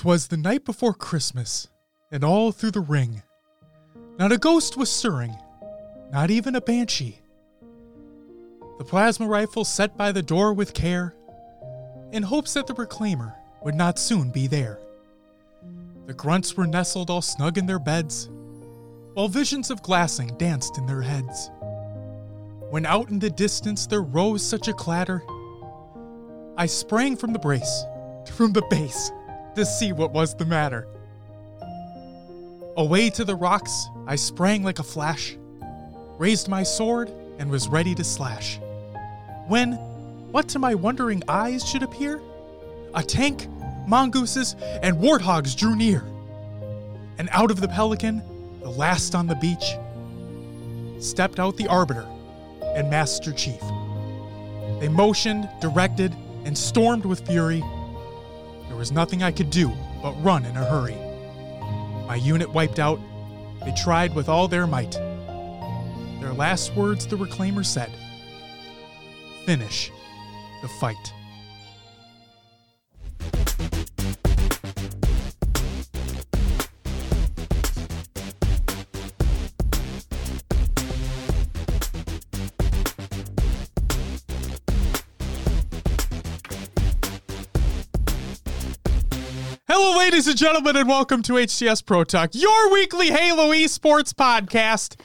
'Twas the night before Christmas, and all through the ring, not a ghost was stirring, not even a banshee. The plasma rifle set by the door with care, in hopes that the reclaimer would not soon be there. The grunts were nestled all snug in their beds, while visions of glassing danced in their heads. When out in the distance there rose such a clatter, I sprang from the brace, from the base, to see what was the matter. Away to the rocks, I sprang like a flash, raised my sword, and was ready to slash. When, what to my wondering eyes should appear? A tank, mongooses, and warthogs drew near. And out of the pelican, the last on the beach, stepped out the arbiter and Master Chief. They motioned, directed, and stormed with fury. There was nothing I could do but run in a hurry. My unit wiped out, they tried with all their might. Their last words the Reclaimer said Finish the fight. Ladies and gentlemen, and welcome to HCS Pro Talk, your weekly Halo esports podcast.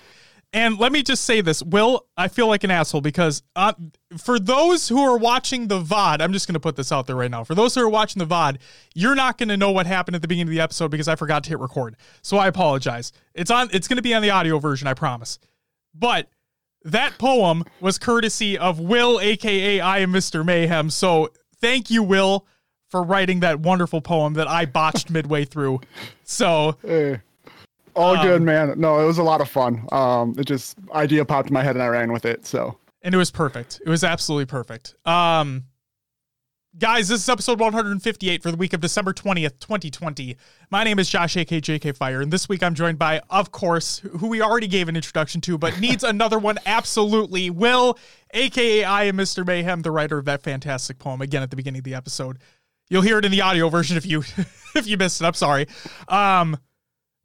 And let me just say this, Will, I feel like an asshole because uh, for those who are watching the VOD, I'm just going to put this out there right now. For those who are watching the VOD, you're not going to know what happened at the beginning of the episode because I forgot to hit record. So I apologize. It's on it's going to be on the audio version, I promise. But that poem was courtesy of Will aka I am Mr. Mayhem. So thank you Will for writing that wonderful poem that I botched midway through. So Hey. All Um, good, man. No, it was a lot of fun. Um, it just idea popped in my head and I ran with it. So and it was perfect. It was absolutely perfect. Um guys, this is episode 158 for the week of December 20th, 2020. My name is Josh AK JK Fire, and this week I'm joined by, of course, who we already gave an introduction to, but needs another one absolutely. Will, aka I am Mr. Mayhem, the writer of that fantastic poem, again at the beginning of the episode. You'll hear it in the audio version if you if you missed it. I'm sorry. Um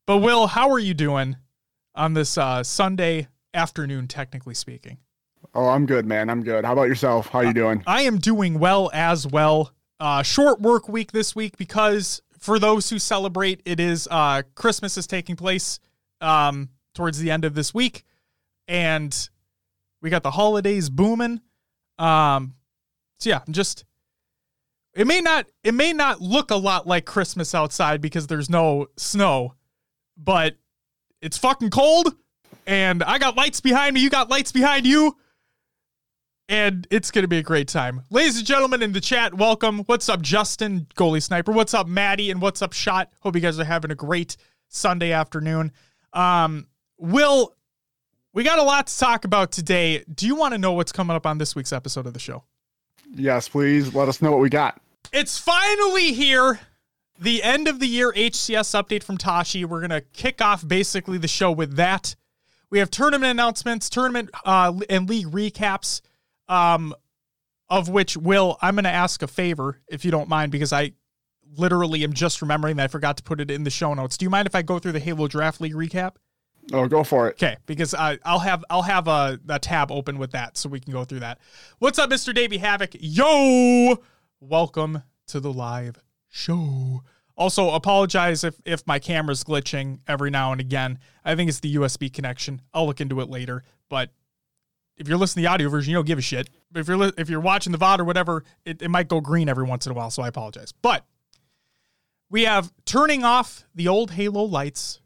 but Will, how are you doing on this uh Sunday afternoon, technically speaking? oh I'm good, man. I'm good. How about yourself? How are you doing? I am doing well as well. Uh, short work week this week because for those who celebrate, it is uh, Christmas is taking place um, towards the end of this week, and we got the holidays booming. Um, so yeah, I'm just. It may not. It may not look a lot like Christmas outside because there's no snow, but it's fucking cold, and I got lights behind me. You got lights behind you and it's going to be a great time. Ladies and gentlemen in the chat, welcome. What's up, Justin, goalie sniper? What's up, Maddie? And what's up, Shot? Hope you guys are having a great Sunday afternoon. Um, Will, we got a lot to talk about today. Do you want to know what's coming up on this week's episode of the show? Yes, please let us know what we got. It's finally here. The end of the year HCS update from Tashi. We're going to kick off basically the show with that. We have tournament announcements, tournament uh, and league recaps, um, of which, Will, I'm going to ask a favor if you don't mind, because I literally am just remembering that I forgot to put it in the show notes. Do you mind if I go through the Halo Draft League recap? Oh, go for it. Okay, because I, I'll have I'll have a, a tab open with that, so we can go through that. What's up, Mr. Davey Havoc? Yo, welcome to the live show. Also, apologize if if my camera's glitching every now and again. I think it's the USB connection. I'll look into it later. But if you're listening to the audio version, you don't give a shit. But if you're li- if you're watching the VOD or whatever, it, it might go green every once in a while. So I apologize. But we have turning off the old Halo lights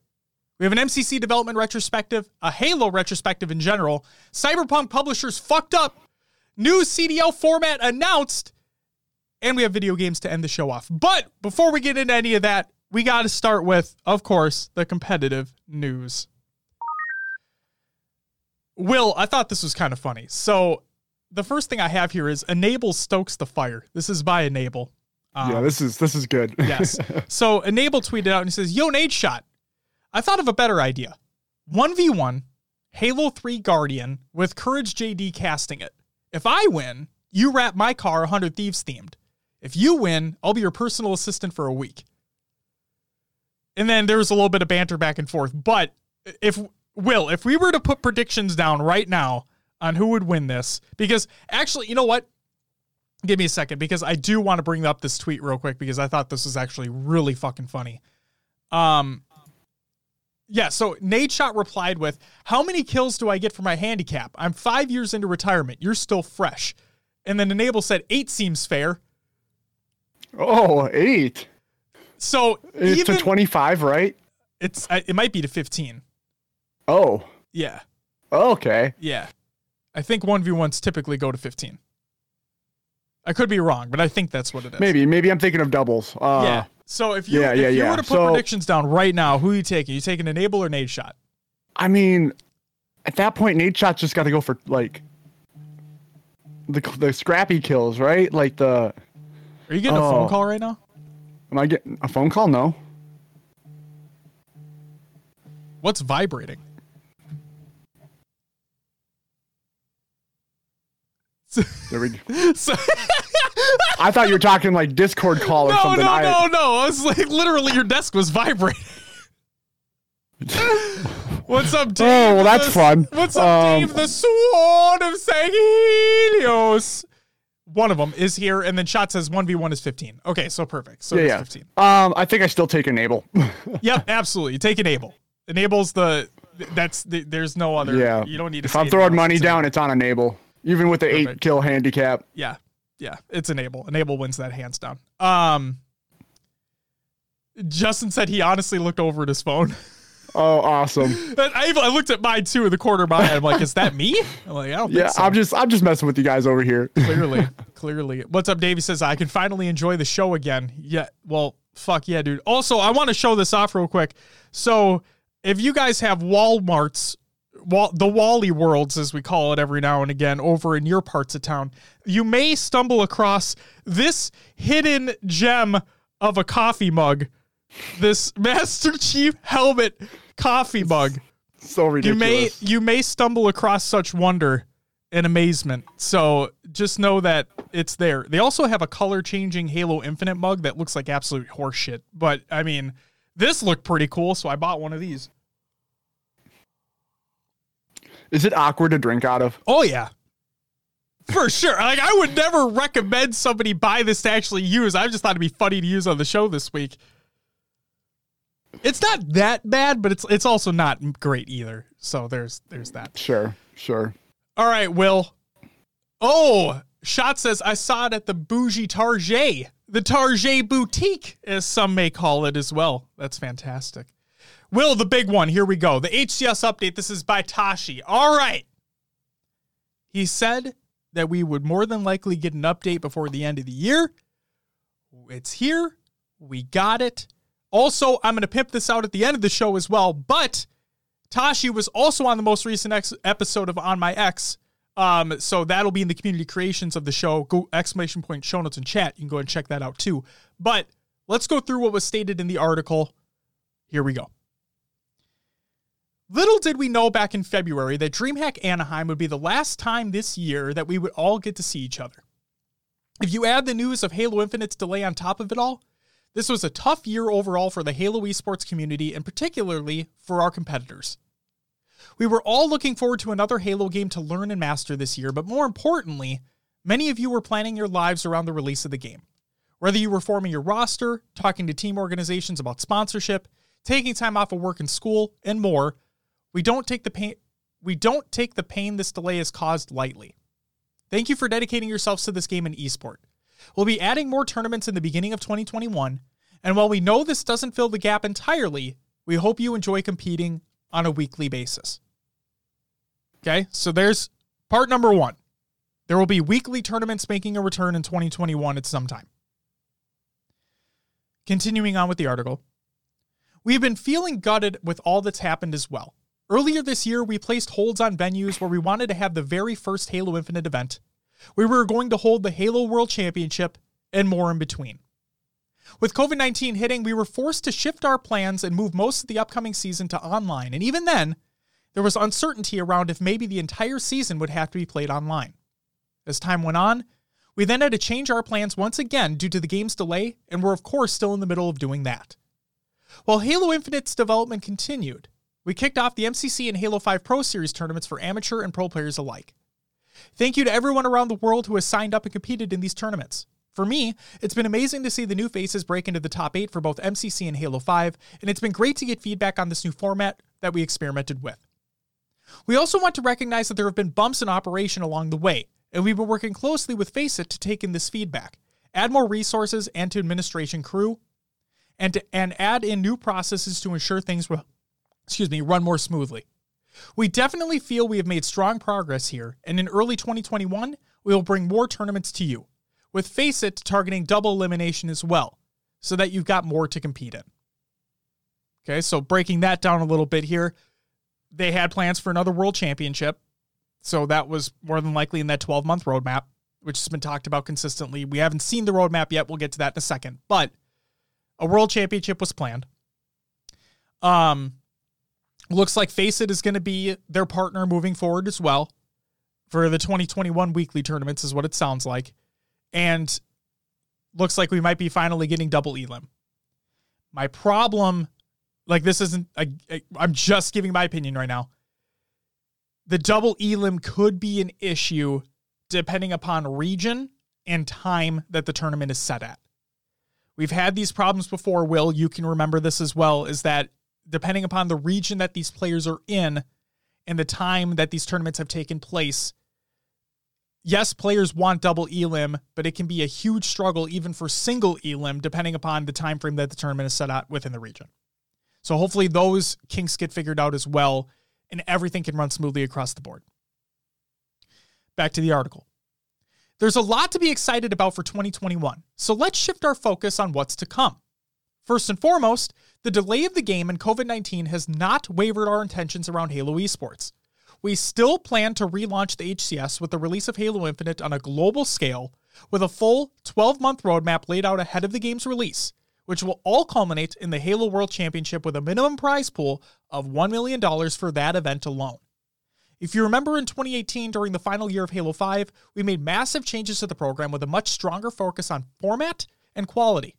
we have an MCC development retrospective, a Halo retrospective in general. Cyberpunk publishers fucked up. New CDL format announced. And we have video games to end the show off. But before we get into any of that, we got to start with, of course, the competitive news. Will, I thought this was kind of funny. So, the first thing I have here is Enable stokes the fire. This is by Enable. Um, yeah, this is this is good. yes. So Enable tweeted out and he says, Yo, Nadeshot. I thought of a better idea. 1v1, Halo 3 Guardian with CouRageJD casting it. If I win, you wrap my car 100 Thieves themed. If you win, I'll be your personal assistant for a week. and then there was a little bit of banter back and forth. But if Will, if we were to put predictions down right now on who would win this, because actually, you know what? Give me a second because I do want to bring up this tweet real quick because I thought this was actually really fucking funny. Um, yeah, so Nadeshot replied with, How many kills do I get for my handicap? I'm five years into retirement. You're still fresh. And then Enable said, Eight seems fair. Oh, eight. So It's even, to 25, right? It's uh, it might be to 15. Oh, Yeah, okay. yeah. I think 1v1s typically go to 15. I could be wrong, but I think that's what it is. Maybe, maybe I'm thinking of doubles. Uh, Yeah. So if you yeah, if yeah, you yeah. were to put So- predictions down right now, who are you taking? You taking Enable or Nadeshot? I mean, at that point, Nadeshot's just got to go for like the the scrappy kills, right? Like the. Are you getting a phone Oh. call right now? Am I getting a phone call? No. What's vibrating? There we go. So- I thought you were talking like Discord call or no, something. no, I, no, no. I was like, literally, your desk was vibrating. What's up, Dave? Oh, well, that's the- fun. What's up, Um, Dave? The Sword of Sagittarius. One of them is here, and then Shot says 1v1 is 15. Okay, so perfect. So Yeah, it's yeah. 15. Um, I think I still take Enable. Yep, absolutely. Take Enable. Enable's the, that's, the, there's no other. yeah. You don't need to If I'm throwing money down, it's on Enable, even with the eight kill handicap. Yeah. Yeah. It's enable. Enable wins that hands down. Um Justin said he honestly looked over at his phone. Oh, awesome. I, even- I looked at mine too in the corner of my eye. I'm like, is that me? I'm like, I don't Yeah, so. I'm just I'm just messing with you guys over here. clearly, clearly. What's up, Davey says I can finally enjoy the show again. Yeah, well, fuck yeah, dude. Also, I want to show this off real quick. So, if you guys have Walmarts, The Wally Worlds, as we call it every now and again, over in your parts of town, you may stumble across this hidden gem of a coffee mug. This Master Chief helmet coffee mug So ridiculous. you may you may stumble across such wonder and amazement. So just know that it's there. They also have a color changing Halo Infinite mug that looks like absolute horseshit. But I mean, this looked pretty cool, so I bought one of these. Is it awkward to drink out of? Oh yeah. For sure. Like I would never recommend somebody buy this to actually use. I just thought it'd be funny to use on the show this week. It's not that bad, but it's it's also not great either. So there's there's that. Sure, sure. All right, Will. Oh, Shot says I saw it at the Bougie Target, the Target Boutique, as some may call it as well. That's fantastic. Will, the big one. Here we go. The HCS update. This is by Tashi. All right. He said that we would more than likely get an update before the end of the year. It's here. We got it. Also, I'm going to pimp this out at the end of the show as well, but Tashi was also on the most recent ex- episode of On My X. Um, so that'll be in the community creations of the show. Go exclamation point show notes and chat. You can go and check that out too. But let's go through what was stated in the article. Here we go. Little did we know back in February that DreamHack Anaheim would be the last time this year that we would all get to see each other. If you add the news of Halo Infinite's delay on top of it all, this was a tough year overall for the Halo esports community and particularly for our competitors. We were all looking forward to another Halo game to learn and master this year, but more importantly, many of you were planning your lives around the release of the game. Whether you were forming your roster, talking to team organizations about sponsorship, taking time off of work and school, and more, we don't take the pain we don't take the pain this delay has caused lightly. Thank you for dedicating yourselves to this game in esport. We'll be adding more tournaments in the beginning of 2021, and while we know this doesn't fill the gap entirely, we hope you enjoy competing on a weekly basis. Okay, so there's part number one. There will be weekly tournaments making a return in 2021 at some time. Continuing on with the article, we have been feeling gutted with all that's happened as well. Earlier this year, we placed holds on venues where we wanted to have the very first Halo Infinite event. We were going to hold the Halo World Championship and more in between. With COVID 19 hitting, we were forced to shift our plans and move most of the upcoming season to online. And even then, there was uncertainty around if maybe the entire season would have to be played online. As time went on, we then had to change our plans once again due to the game's delay, and we're of course still in the middle of doing that. While Halo Infinite's development continued, we kicked off the MCC and Halo 5 Pro Series tournaments for amateur and pro players alike. Thank you to everyone around the world who has signed up and competed in these tournaments. For me, it's been amazing to see the new faces break into the top 8 for both MCC and Halo 5, and it's been great to get feedback on this new format that we experimented with. We also want to recognize that there have been bumps in operation along the way, and we've been working closely with Faceit to take in this feedback, add more resources and to administration crew, and to, and add in new processes to ensure things will, excuse me, run more smoothly. We definitely feel we have made strong progress here, and in early 2021, we will bring more tournaments to you, with Faceit targeting double elimination as well, so that you've got more to compete in. Okay, so breaking that down a little bit here, they had plans for another world championship. So that was more than likely in that 12 month roadmap, which has been talked about consistently. We haven't seen the roadmap yet. We'll get to that in a second. But a world championship was planned. Um, looks like Faceit is going to be their partner moving forward as well for the 2021 weekly tournaments, is what it sounds like. And looks like we might be finally getting double elim. My problem like this isn't i I'm just giving my opinion right now. The double elim could be an issue depending upon region and time that the tournament is set at. We've had these problems before, Will. You can remember this as well, is that depending upon the region that these players are in and the time that these tournaments have taken place, yes, players want double elim, but it can be a huge struggle even for single elim, depending upon the time frame that the tournament is set out within the region. So hopefully those kinks get figured out as well and everything can run smoothly across the board. Back to the article. There's a lot to be excited about for 2021, so let's shift our focus on what's to come. First and foremost, the delay of the game and COVID 19 has not wavered our intentions around Halo esports. We still plan to relaunch the HCS with the release of Halo Infinite on a global scale, with a full 12 month roadmap laid out ahead of the game's release, which will all culminate in the Halo World Championship with a minimum prize pool of $1 million for that event alone. If you remember in 2018, during the final year of Halo 5, we made massive changes to the program with a much stronger focus on format and quality.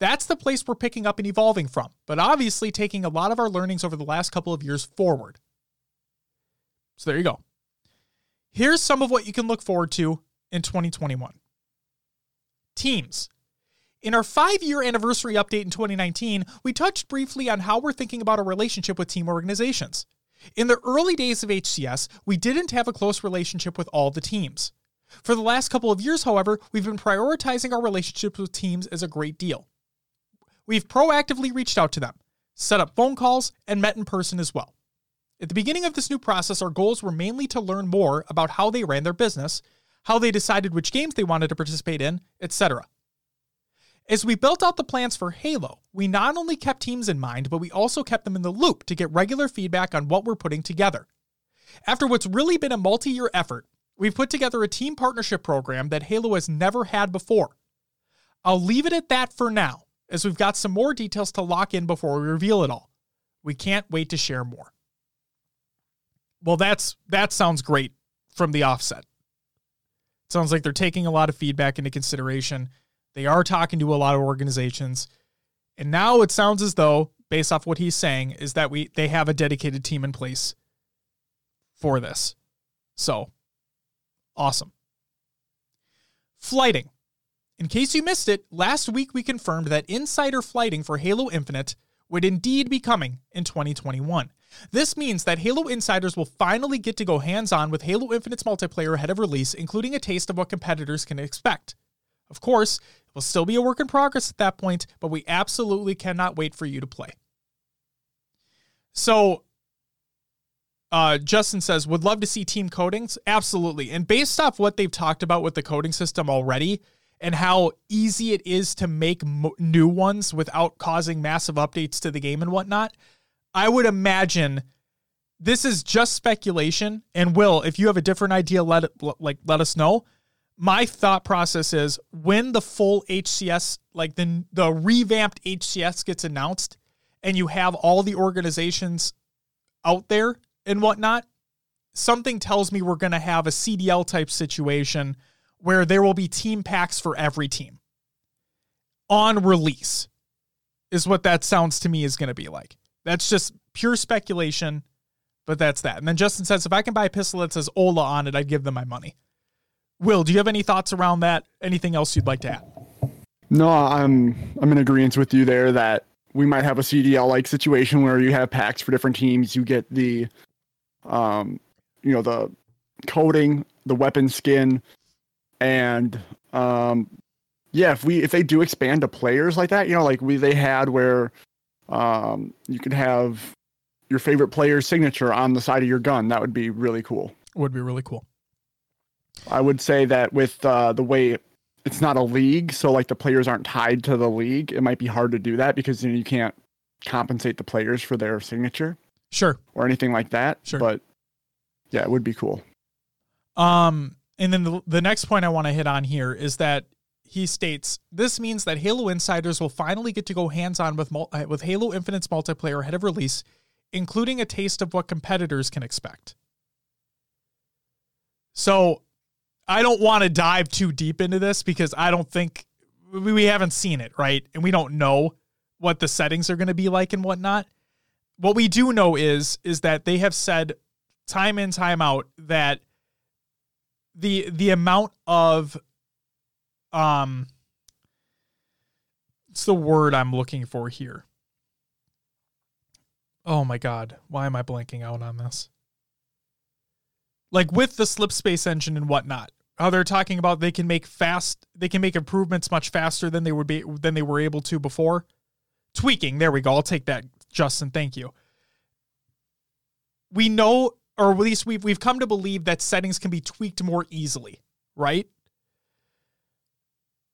That's the place we're picking up and evolving from, but obviously taking a lot of our learnings over the last couple of years forward. So there you go. Here's some of what you can look forward to in 2021 Teams. In our five year anniversary update in 2019, we touched briefly on how we're thinking about a relationship with team organizations. In the early days of HCS, we didn't have a close relationship with all the teams. For the last couple of years, however, we've been prioritizing our relationships with teams as a great deal. We've proactively reached out to them, set up phone calls, and met in person as well. At the beginning of this new process, our goals were mainly to learn more about how they ran their business, how they decided which games they wanted to participate in, etc. As we built out the plans for Halo, we not only kept teams in mind, but we also kept them in the loop to get regular feedback on what we're putting together. After what's really been a multi year effort, we've put together a team partnership program that Halo has never had before. I'll leave it at that for now, as we've got some more details to lock in before we reveal it all. We can't wait to share more. Well, that's that sounds great from the offset. It sounds like they're taking a lot of feedback into consideration they are talking to a lot of organizations. And now it sounds as though, based off what he's saying, is that we they have a dedicated team in place for this. So awesome. Flighting. In case you missed it, last week we confirmed that insider flighting for Halo Infinite would indeed be coming in 2021. This means that Halo insiders will finally get to go hands on with Halo Infinite's multiplayer ahead of release, including a taste of what competitors can expect. Of course, it will still be a work in progress at that point, but we absolutely cannot wait for you to play. So, uh, Justin says, would love to see team codings. Absolutely. And based off what they've talked about with the coding system already and how easy it is to make new ones without causing massive updates to the game and whatnot, I would imagine this is just speculation. And Will, if you have a different idea, let it, like let us know my thought process is when the full HCS, like the the revamped HCS gets announced, and you have all the organizations out there and whatnot, something tells me we're going to have a CDL type situation where there will be team packs for every team on release. is what that sounds to me is going to be like. That's just pure speculation, but that's that. And then Justin says, if I can buy a pistol that says Ola on it, I'd give them my money. Will, do you have any thoughts around that? Anything else you'd like to add? No, I'm I'm in agreement with you there that we might have a CDL like situation where you have packs for different teams. You get the, um, you know, the coating, the weapon skin, and um, yeah, if we if they do expand to players like that, you know, like we they had where, um, you could have your favorite player's signature on the side of your gun. That would be really cool. Would be really cool. I would say that with uh, the way it's not a league, so like the players aren't tied to the league, it might be hard to do that because you, know, you can't compensate the players for their signature Sure. or anything like that. Sure. But yeah, it would be cool. Um, and then the, the next point I want to hit on here is that he states this means that Halo insiders will finally get to go hands on with uh, with Halo Infinite's multiplayer ahead of release, including a taste of what competitors can expect. So, I don't want to dive too deep into this because I don't think we we haven't seen it right, and we don't know what the settings are going to be like and whatnot. What we do know is is that they have said time in time out that the the amount of um it's the word I'm looking for here. Oh my god, why am I blanking out on this? Like with the slip space engine and whatnot, how they're talking about they can make fast they can make improvements much faster than they would be than they were able to before. Tweaking, there we go. I'll take that, Justin. Thank you. We know or at least we've we've come to believe that settings can be tweaked more easily, right?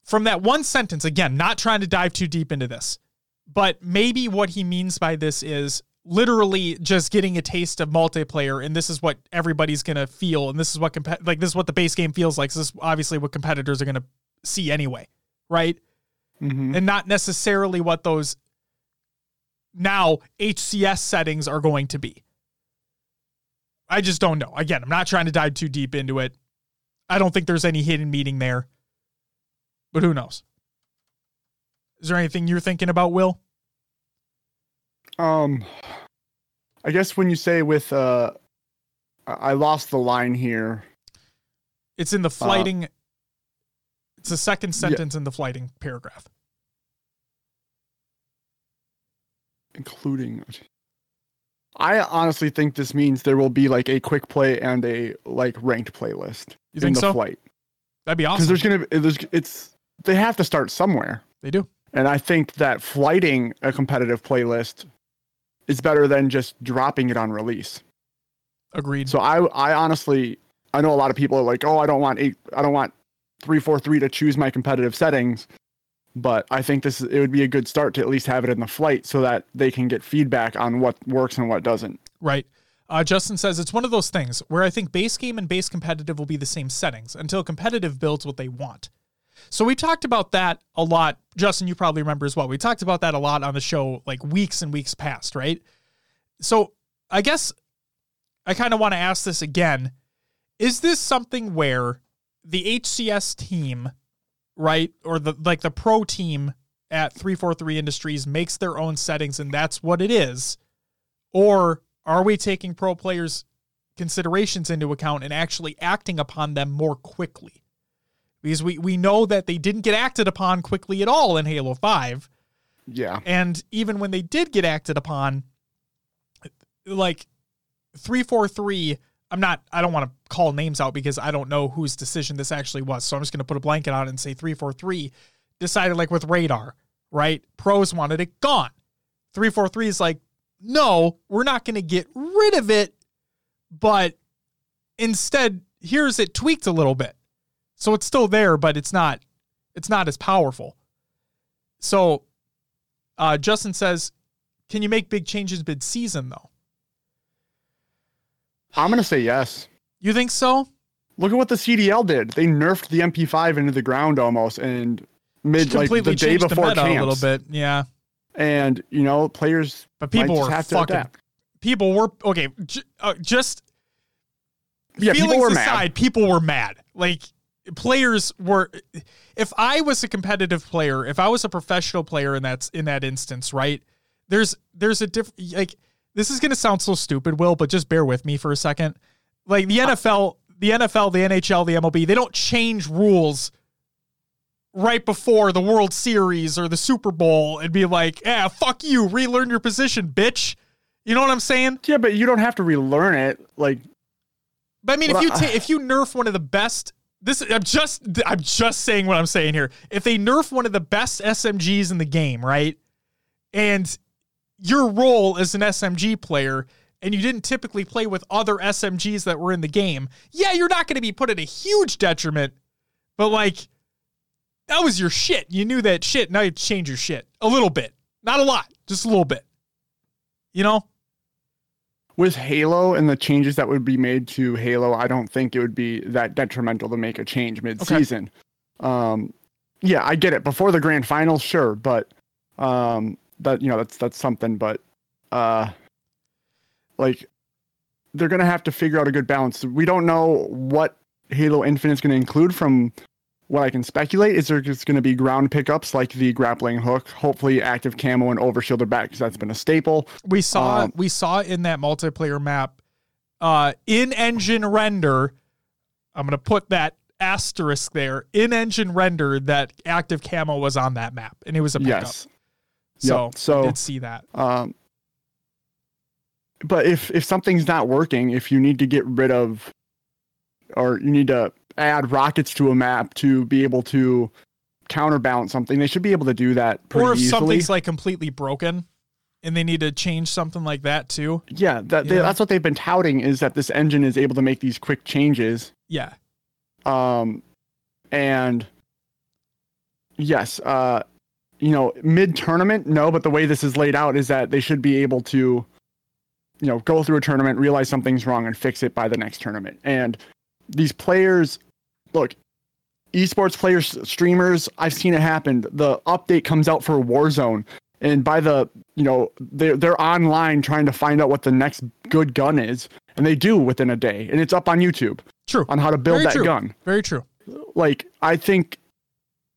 From that one sentence, again, not trying to dive too deep into this, but maybe what he means by this is literally just getting a taste of multiplayer, and this is what everybody's gonna feel, and this is what comp- like this is what the base game feels like. So this is obviously what competitors are gonna see anyway, right? Mm-hmm. And not necessarily what those now HCS settings are going to be. I just don't know. Again, I'm not trying to dive too deep into it. I don't think there's any hidden meaning there. But who knows? Is there anything you're thinking about, Will? Um, I guess when you say with uh, I lost the line here. It's in the flighting. it's the second sentence in the flighting paragraph. including I honestly think this means there will be like a quick play and a like ranked playlist You in think the so? flight That'd be awesome. because there's gonna be there's it's they have to start somewhere They do. and I think that flighting a competitive playlist is better than just dropping it on release. Agreed. So I I honestly I know a lot of people are like oh I don't want eight I don't want three four three to choose my competitive settings. But I think this it would be a good start to at least have it in the flight so that they can get feedback on what works and what doesn't. Right. Uh, Justin says it's one of those things where I think base game and base competitive will be the same settings until competitive builds what they want. So we talked about that a lot. Justin, you probably remember as well. We talked about that a lot on the show like weeks and weeks past, right? So I guess I kind of want to ask this again. Is this something where the HCS team, right, or the like the pro team at 343 Industries makes their own settings and that's what it is? Or are we taking pro players' considerations into account and actually acting upon them more quickly? Because we, we know that they didn't get acted upon quickly at all in Halo 5. Yeah. And even when they did get acted upon, like 343, I'm not, I don't want to call names out because I don't know whose decision this actually was. So I'm just going to put a blanket on it and say 343 decided, like with radar, right? Pros wanted it gone. 343 is like, no, we're not going to get rid of it, but instead, here's it tweaked a little bit. So it's still there, but it's not, it's not as powerful. So uh, Justin says, "Can you make big changes mid-season though?" I'm going to say yes. You think so? Look at what the CDL did. They nerfed the MP5 into the ground almost and mid like Completely the day changed the before meta camps. a little bit, yeah. And you know, players But people were have to fucking. adapt. People were okay. J- uh, just Yeah, people feelings were mad. aside, people were mad. Like players were if I was a competitive player, if I was a professional player in that in that instance, right? There's there's a different like this is going to sound so stupid, Will, but just bear with me for a second. Like the NFL, the NFL, the NHL, the MLB, they don't change rules right before the World Series or the Super Bowl and be like, "Yeah, fuck you, relearn your position, bitch." You know what I'm saying? Yeah, but you don't have to relearn it. Like, but I mean, if you ta- if you nerf one of the best, this I'm just I'm just saying what I'm saying here. If they nerf one of the best SMGs in the game, right, and your role as an SMG player and you didn't typically play with other SMGs that were in the game, yeah, you're not going to be put at a huge detriment, but like that was your shit. You knew that shit. Now you change your shit a little bit, not a lot, just a little bit. You know, with Halo and the changes that would be made to Halo, I don't think it would be that detrimental to make a change mid-season. Okay. Um, yeah, I get it. Before the grand finals, sure, but um, that you know that's that's something. But uh, like they're gonna have to figure out a good balance. We don't know what Halo Infinite is gonna include from what I can speculate is there just going to be ground pickups like the grappling hook, hopefully active camo and overshield are back because that's been a staple. We saw um, we saw in that multiplayer map, uh, in engine render. I'm going to put that asterisk there. In engine render, that active camo was on that map, and it was a pickup. Yes. So, yep. so I did see that. Um, but if if something's not working, if you need to get rid of, or you need to add rockets to a map to be able to counterbalance something. They should be able to do that pretty Or if easily. something's like completely broken and they need to change something like that too. Yeah, that they, that's what they've been touting is that this engine is able to make these quick changes. Yeah. Um and yes, uh you know, mid tournament, no, but the way this is laid out is that they should be able to you know, go through a tournament, realize something's wrong and fix it by the next tournament. And these players look esports players streamers i've seen it happen the update comes out for warzone and by the you know they're, they're online trying to find out what the next good gun is and they do within a day and it's up on youtube true on how to build very that true. gun very true like i think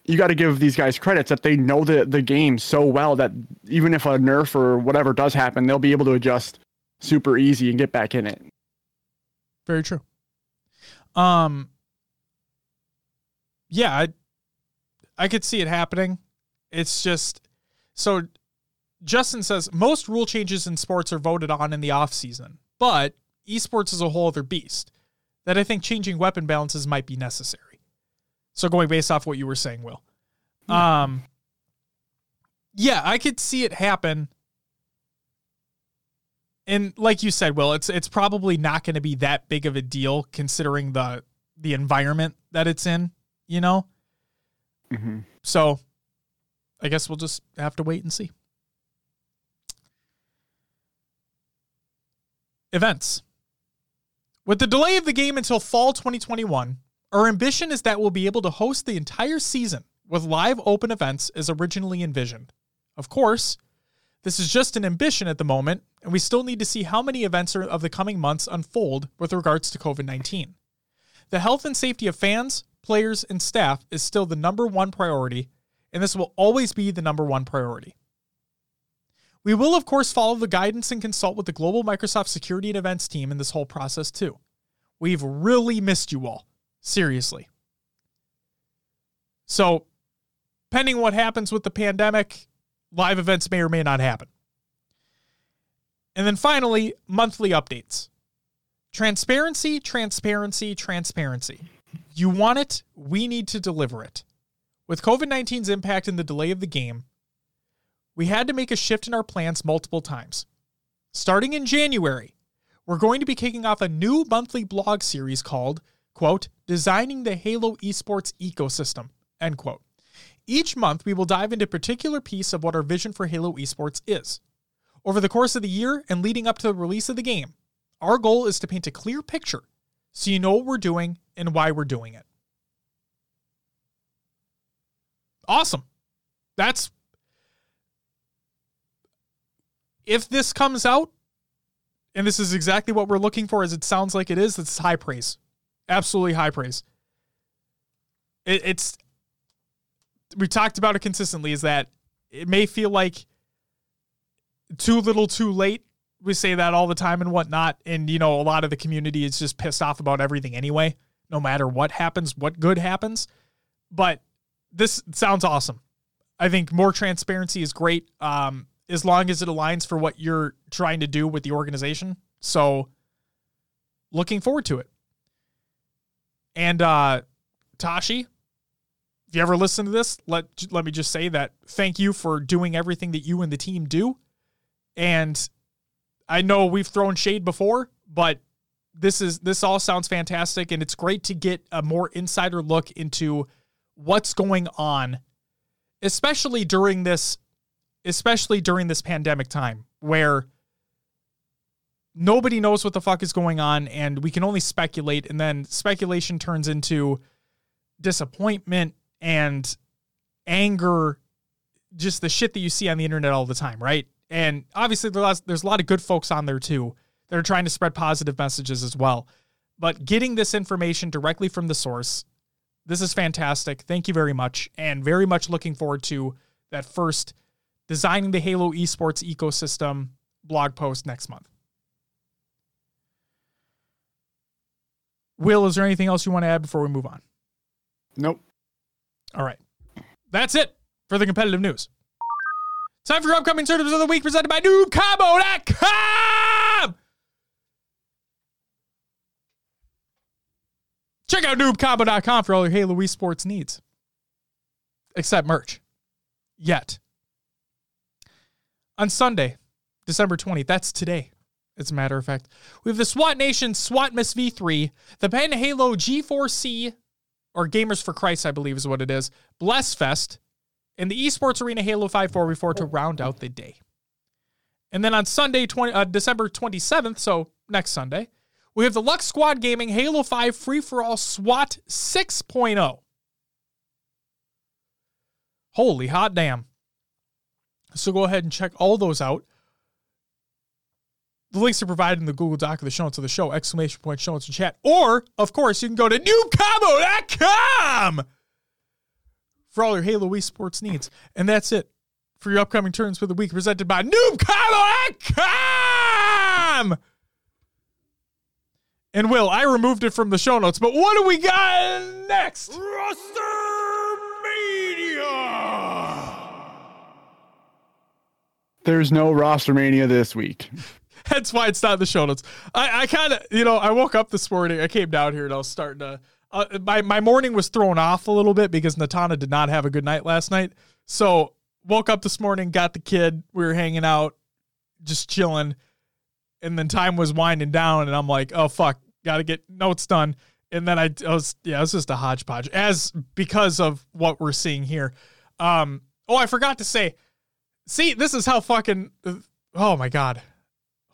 you got to give these guys credits that they know the, the game so well that even if a nerf or whatever does happen they'll be able to adjust super easy and get back in it very true um, yeah, I, I could see it happening. It's just so Justin says most rule changes in sports are voted on in the off season, but esports is a whole other beast that I think changing weapon balances might be necessary. So going based off what you were saying, Will. Um yeah, I could see it happen and like you said, Will, it's it's probably not going to be that big of a deal considering the the environment that it's in. You know. Mm-hmm. So, I guess we'll just have to wait and see. Events. With the delay of the game until fall 2021, our ambition is that we'll be able to host the entire season with live open events as originally envisioned. Of course, this is just an ambition at the moment, and we still need to see how many events of the coming months unfold with regards to COVID 19. The health and safety of fans, players, and staff is still the number one priority, and this will always be the number one priority. We will, of course, follow the guidance and consult with the global Microsoft security and events team in this whole process, too. We've really missed you all. Seriously. So, pending what happens with the pandemic, live events may or may not happen. And then finally, monthly updates. Transparency, transparency, transparency. You want it, we need to deliver it. With COVID 19's impact and the delay of the game, we had to make a shift in our plans multiple times. Starting in January, we're going to be kicking off a new monthly blog series called, quote, Designing the Halo Esports Ecosystem, end quote. Each month, we will dive into a particular piece of what our vision for Halo Esports is. Over the course of the year and leading up to the release of the game, our goal is to paint a clear picture so you know what we're doing and why we're doing it. Awesome. That's if this comes out and this is exactly what we're looking for as it sounds like it is, it's high praise. Absolutely high praise. it, it's we talked about it consistently is that it may feel like too little too late. We say that all the time and whatnot. And you know a lot of the community is just pissed off about everything anyway no matter what happens what good happens. But this sounds awesome. I think more transparency is great um, as long as it aligns for what you're trying to do with the organization. So looking forward to it and uh tashi if you ever listen to this, let let me just say that thank you for doing everything that you and the team do. And I know we've thrown shade before, but this is this all sounds fantastic and it's great to get a more insider look into what's going on especially during this especially during this pandemic time where nobody knows what the fuck is going on and we can only speculate and then speculation turns into disappointment and anger just the shit that you see on the internet all the time right? And obviously there's a lot of good folks on there too that are trying to spread positive messages as well. But getting this information directly from the source this is fantastic. Thank you very much and very much looking forward to that first designing the halo esports ecosystem blog post next month will is there anything else you want to add before we move on Nope. all right. That's it for the competitive news. Time for your upcoming tournaments of the week presented by NoobCombo.com. Check out NoobCombo.com for all your Hey Halo sports needs. Except merch. Yet. On Sunday, December 20th, that's today, as a matter of fact, we have the SWAT Nation SWAT Miss V3, the Pen Halo G4C or Gamers for Christ, I believe is what it is, Bless Fest, and the Esports Arena Halo 5 4v4 to round out the day. And then on Sunday, 20, uh, December 27th, so next Sunday, we have the Lux Squad Gaming Halo 5 Free for All SWAT 6.0. Holy hot damn. So go ahead and check all those out. The links are provided in the Google Doc of the show notes of the show, exclamation point show notes in chat. Or, of course, you can go to noobcombo.com for all your Halo esports needs. And that's it for your upcoming turns for the week presented by noobcombo.com. And Will, I removed it from the show notes, but what do we got next? Roster Mania. There's no roster mania this week. That's why it's not in the show notes. I, I kind of, you know, I woke up this morning. I came down here and I was starting to. Uh, my my morning was thrown off a little bit because Natana did not have a good night last night. So woke up this morning, got the kid. We were hanging out, just chilling, and then time was winding down, and I'm like, oh fuck, got to get notes done. And then I, I was, yeah, it was just a hodgepodge, as because of what we're seeing here. Um, oh, I forgot to say, see, this is how fucking. Oh my god,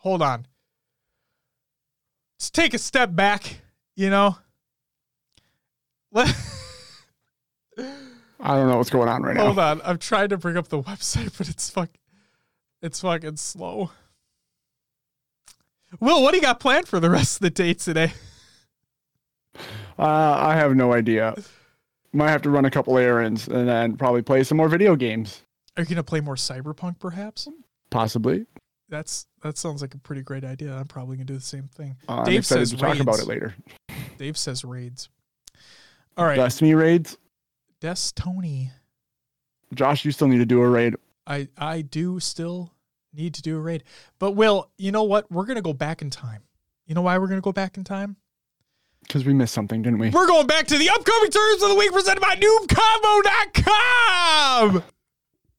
hold on. Let's take a step back, you know. Let, I don't know what's going on right now. hold on. I'm trying to bring up the website, but it's fuck it's fucking slow. Will, what do you got planned for the rest of the day today? Uh, I have no idea. Might have to run a couple errands and then probably play some more video games. Are you gonna play more Cyberpunk perhaps? Possibly. That's that sounds like a pretty great idea. I'm probably gonna do the same thing. Uh, Dave says to talk about it later. Dave says raids. All right. Destiny raids. Des Tony. Josh, you still need to do a raid. I I do still need to do a raid. But Will, you know what? We're gonna go back in time. You know why we're gonna go back in time? Because we missed something, didn't we? We're going back to the upcoming terms of the week presented by NoobCombo.com.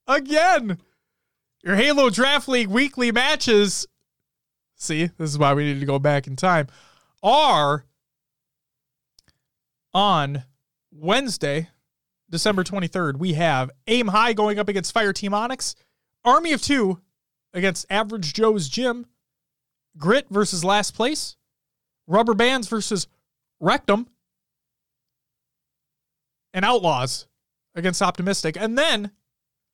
Again, your Halo Draft League weekly matches. See, this is why we need to go back in time. Are on Wednesday, December 23rd. We have Aim High going up against Fire Team Onyx, Army of Two against Average Joe's Gym, Grit versus Last Place, Rubber Bands versus Rectum, and Outlaws against Optimistic. And then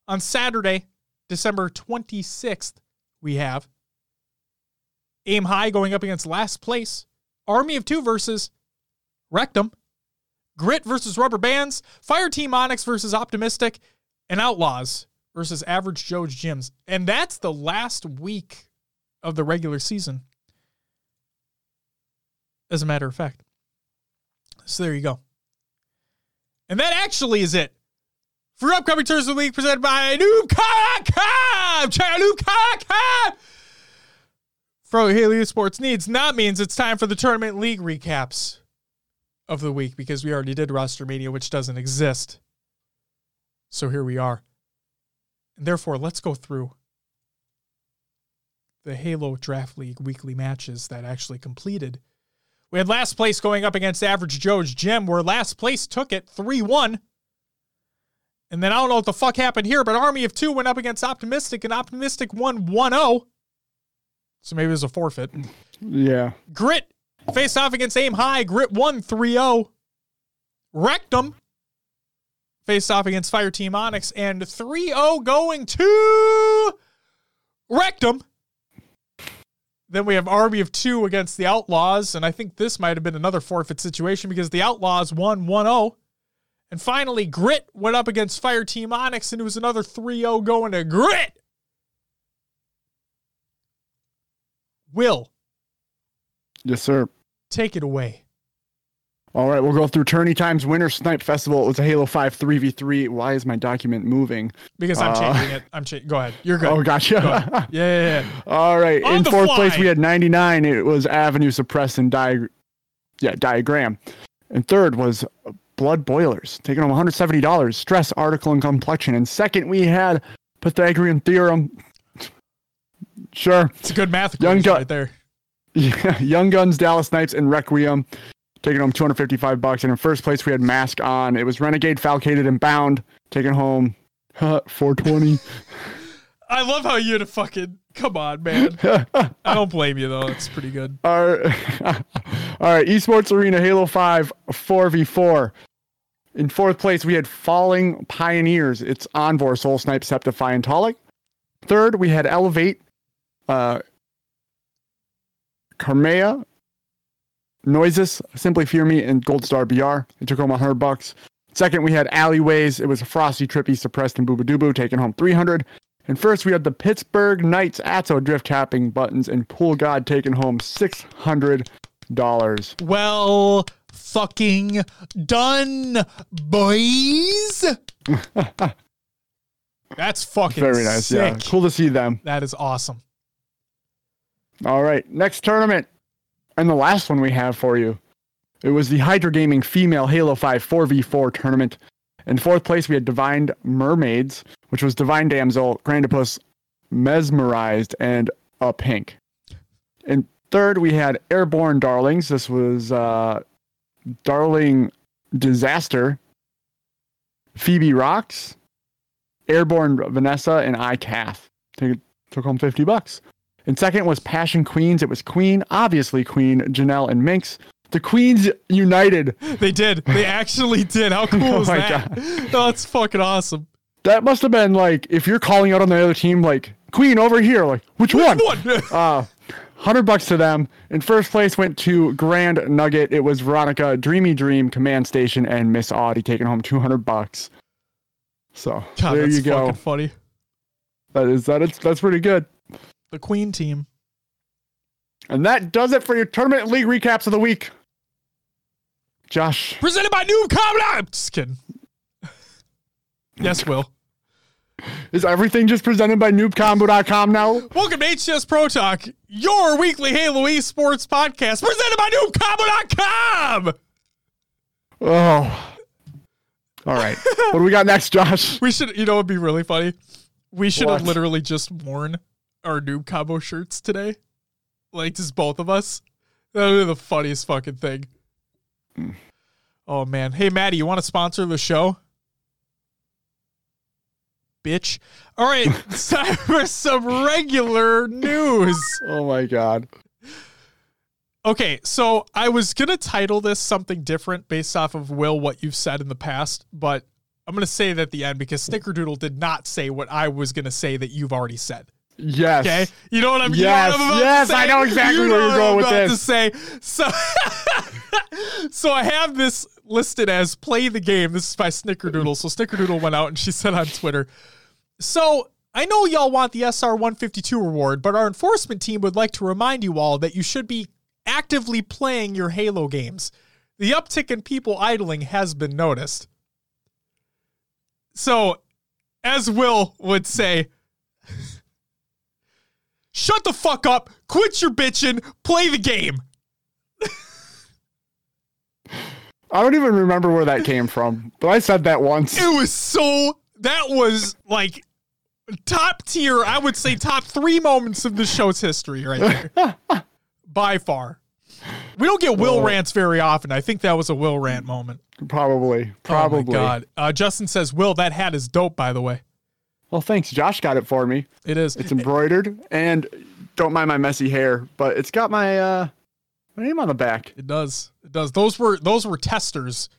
on Saturday, December 26th, we have Aim High going up against Last Place, Army of Two versus Rectum, Grit versus Rubber Bands, Fire Team Onyx versus Optimistic, and Outlaws versus Average Joe's Gyms. And that's the last week of the regular season. As a matter of fact. So there you go. And that actually is it for upcoming tours of the week presented by Noob.com. Check out Noob.com. For Halo esports Needs, not means it's time for the tournament league recaps of the week because we already did Roster Mania, which doesn't exist. So here we are. And therefore, let's go through the Halo Draft League weekly matches that actually completed. We had last place going up against Average Joe's Gym, where last place took it 3 1. And then I don't know what the fuck happened here, but Army of Two went up against Optimistic, and Optimistic won 1 0. So maybe it was a forfeit. Yeah. Grit faced off against Aim High. Grit won 3 0. Rectum faced off against Fire Team Onyx, and 3 0 going to Rectum. Then we have Army of Two against the Outlaws, and I think this might have been another forfeit situation because the Outlaws won 1 0. And finally, Grit went up against Fire Team Onyx, and it was another 3 0 going to Grit. Will, Yes, sir. take it away. All right, we'll go through Tourney Times Winter Snipe Festival. It was a Halo 5 3v3. Why is my document moving? Because I'm Uh, changing it. I'm cha- Go ahead. You're good. Oh, gotcha. Yeah, yeah, yeah. All right. On In fourth fly. place, we had 99. It was Avenue Suppressed and Diag- yeah, Diagram. And third was Blood Boilers, taking home $170. Stress, Article, and Complexion. And second, we had Pythagorean Theorem. Sure. It's a good math Young equation gu- right there. Yeah, Young Guns, Dallas Knights, and Requiem, taking home 255 bucks. And in first place, we had Mask On. It was Renegade, Falcated, and Bound, taking home 420. I love how you to fucking come on, man. I don't blame you though. It's pretty good. Our, all right, Esports Arena Halo 5 4v4. In fourth place, we had Falling Pioneers. It's Envor, Soul Snipe, Septify, and Tolic. Third, we had Elevate, uh, Carmea, Noises, Simply Fear Me, and Gold Star BR. It took home 100 bucks. Second, we had Alleyways. It was Frosty, Trippy, Suppressed, and Boobadooboo, taking home 300. And first, we had the Pittsburgh Knights Atso drift tapping buttons and Pool God taking home $600. Well, fucking done, boys. That's fucking Very nice. Yeah. Cool to see them. That is awesome. All right. Next tournament. And the last one we have for you. It was the Hydra Gaming Female Halo 5 4v4 tournament. In fourth place, we had Divine Mermaids, which was Divine Damsel, Grandipus, Mesmerized, and a Pink. In third, we had Airborne Darlings. This was uh, Darling Disaster, Phoebe Rocks, Airborne Vanessa, and I iCath. Took, took home 50 bucks. And second was Passion Queens. It was Queen, obviously Queen, Janelle, and Minx. The Queens united. They did. They actually did. How cool Oh is that? Oh, that's fucking awesome. That must have been like if you're calling out on the other team, like Queen over here, like which one? One. Uh, hundred bucks to them. In first place went to Grand Nugget. It was Veronica, Dreamy Dream, Command Station, and Miss Audie taking home two hundred bucks. So God, there you go. fucking funny. That is that is that's pretty good. The Queen team. And that does it for your tournament league recaps of the week. Josh, Presented by New Comedy. Just kidding. yes, Will. is everything just presented by noobcombo.com now? Welcome to HCS Pro Talk, your weekly Halo esports podcast, presented by NewCombo.com. Oh. All right. what do we got next, Josh? We should, you know, it'd be really funny. We should have literally just worn our Noob Combo shirts today, like just both of us. That would be the funniest fucking thing. Oh man, hey Maddie, you want to sponsor the show? Bitch. All right, time for some regular news. Oh my god. Okay, so I was gonna title this something different based off of Will what you've said in the past, but I'm gonna say it at the end because Snickerdoodle did not say what I was gonna say that you've already said. Yes. Okay, you know what I'm. you know Yes, I'm about yes, I know exactly You where you're going I'm with about this. To say so. so I have this listed as play the game. This is by Snickerdoodle. So Snickerdoodle went out and she said on Twitter, So I know y'all want the SR 152 reward, but our enforcement team would like to remind you all that you should be actively playing your Halo games. The uptick in people idling has been noticed. So, as Will would say, shut the fuck up, quit your bitching, play the game. I don't even remember where that came from, but I said that once. It was so, that was like top tier, I would say top three moments of the show's history right there. By far. We don't get Will Well- rants very often. I think that was a Will rant moment. Probably. Probably. Oh God. Uh, Justin says, Will, that hat is dope, by the way. Well, thanks. Josh got it for me. It is. It's embroidered, and don't mind my messy hair, but it's got my uh my name on the back. It does. It does. Those were those were testers.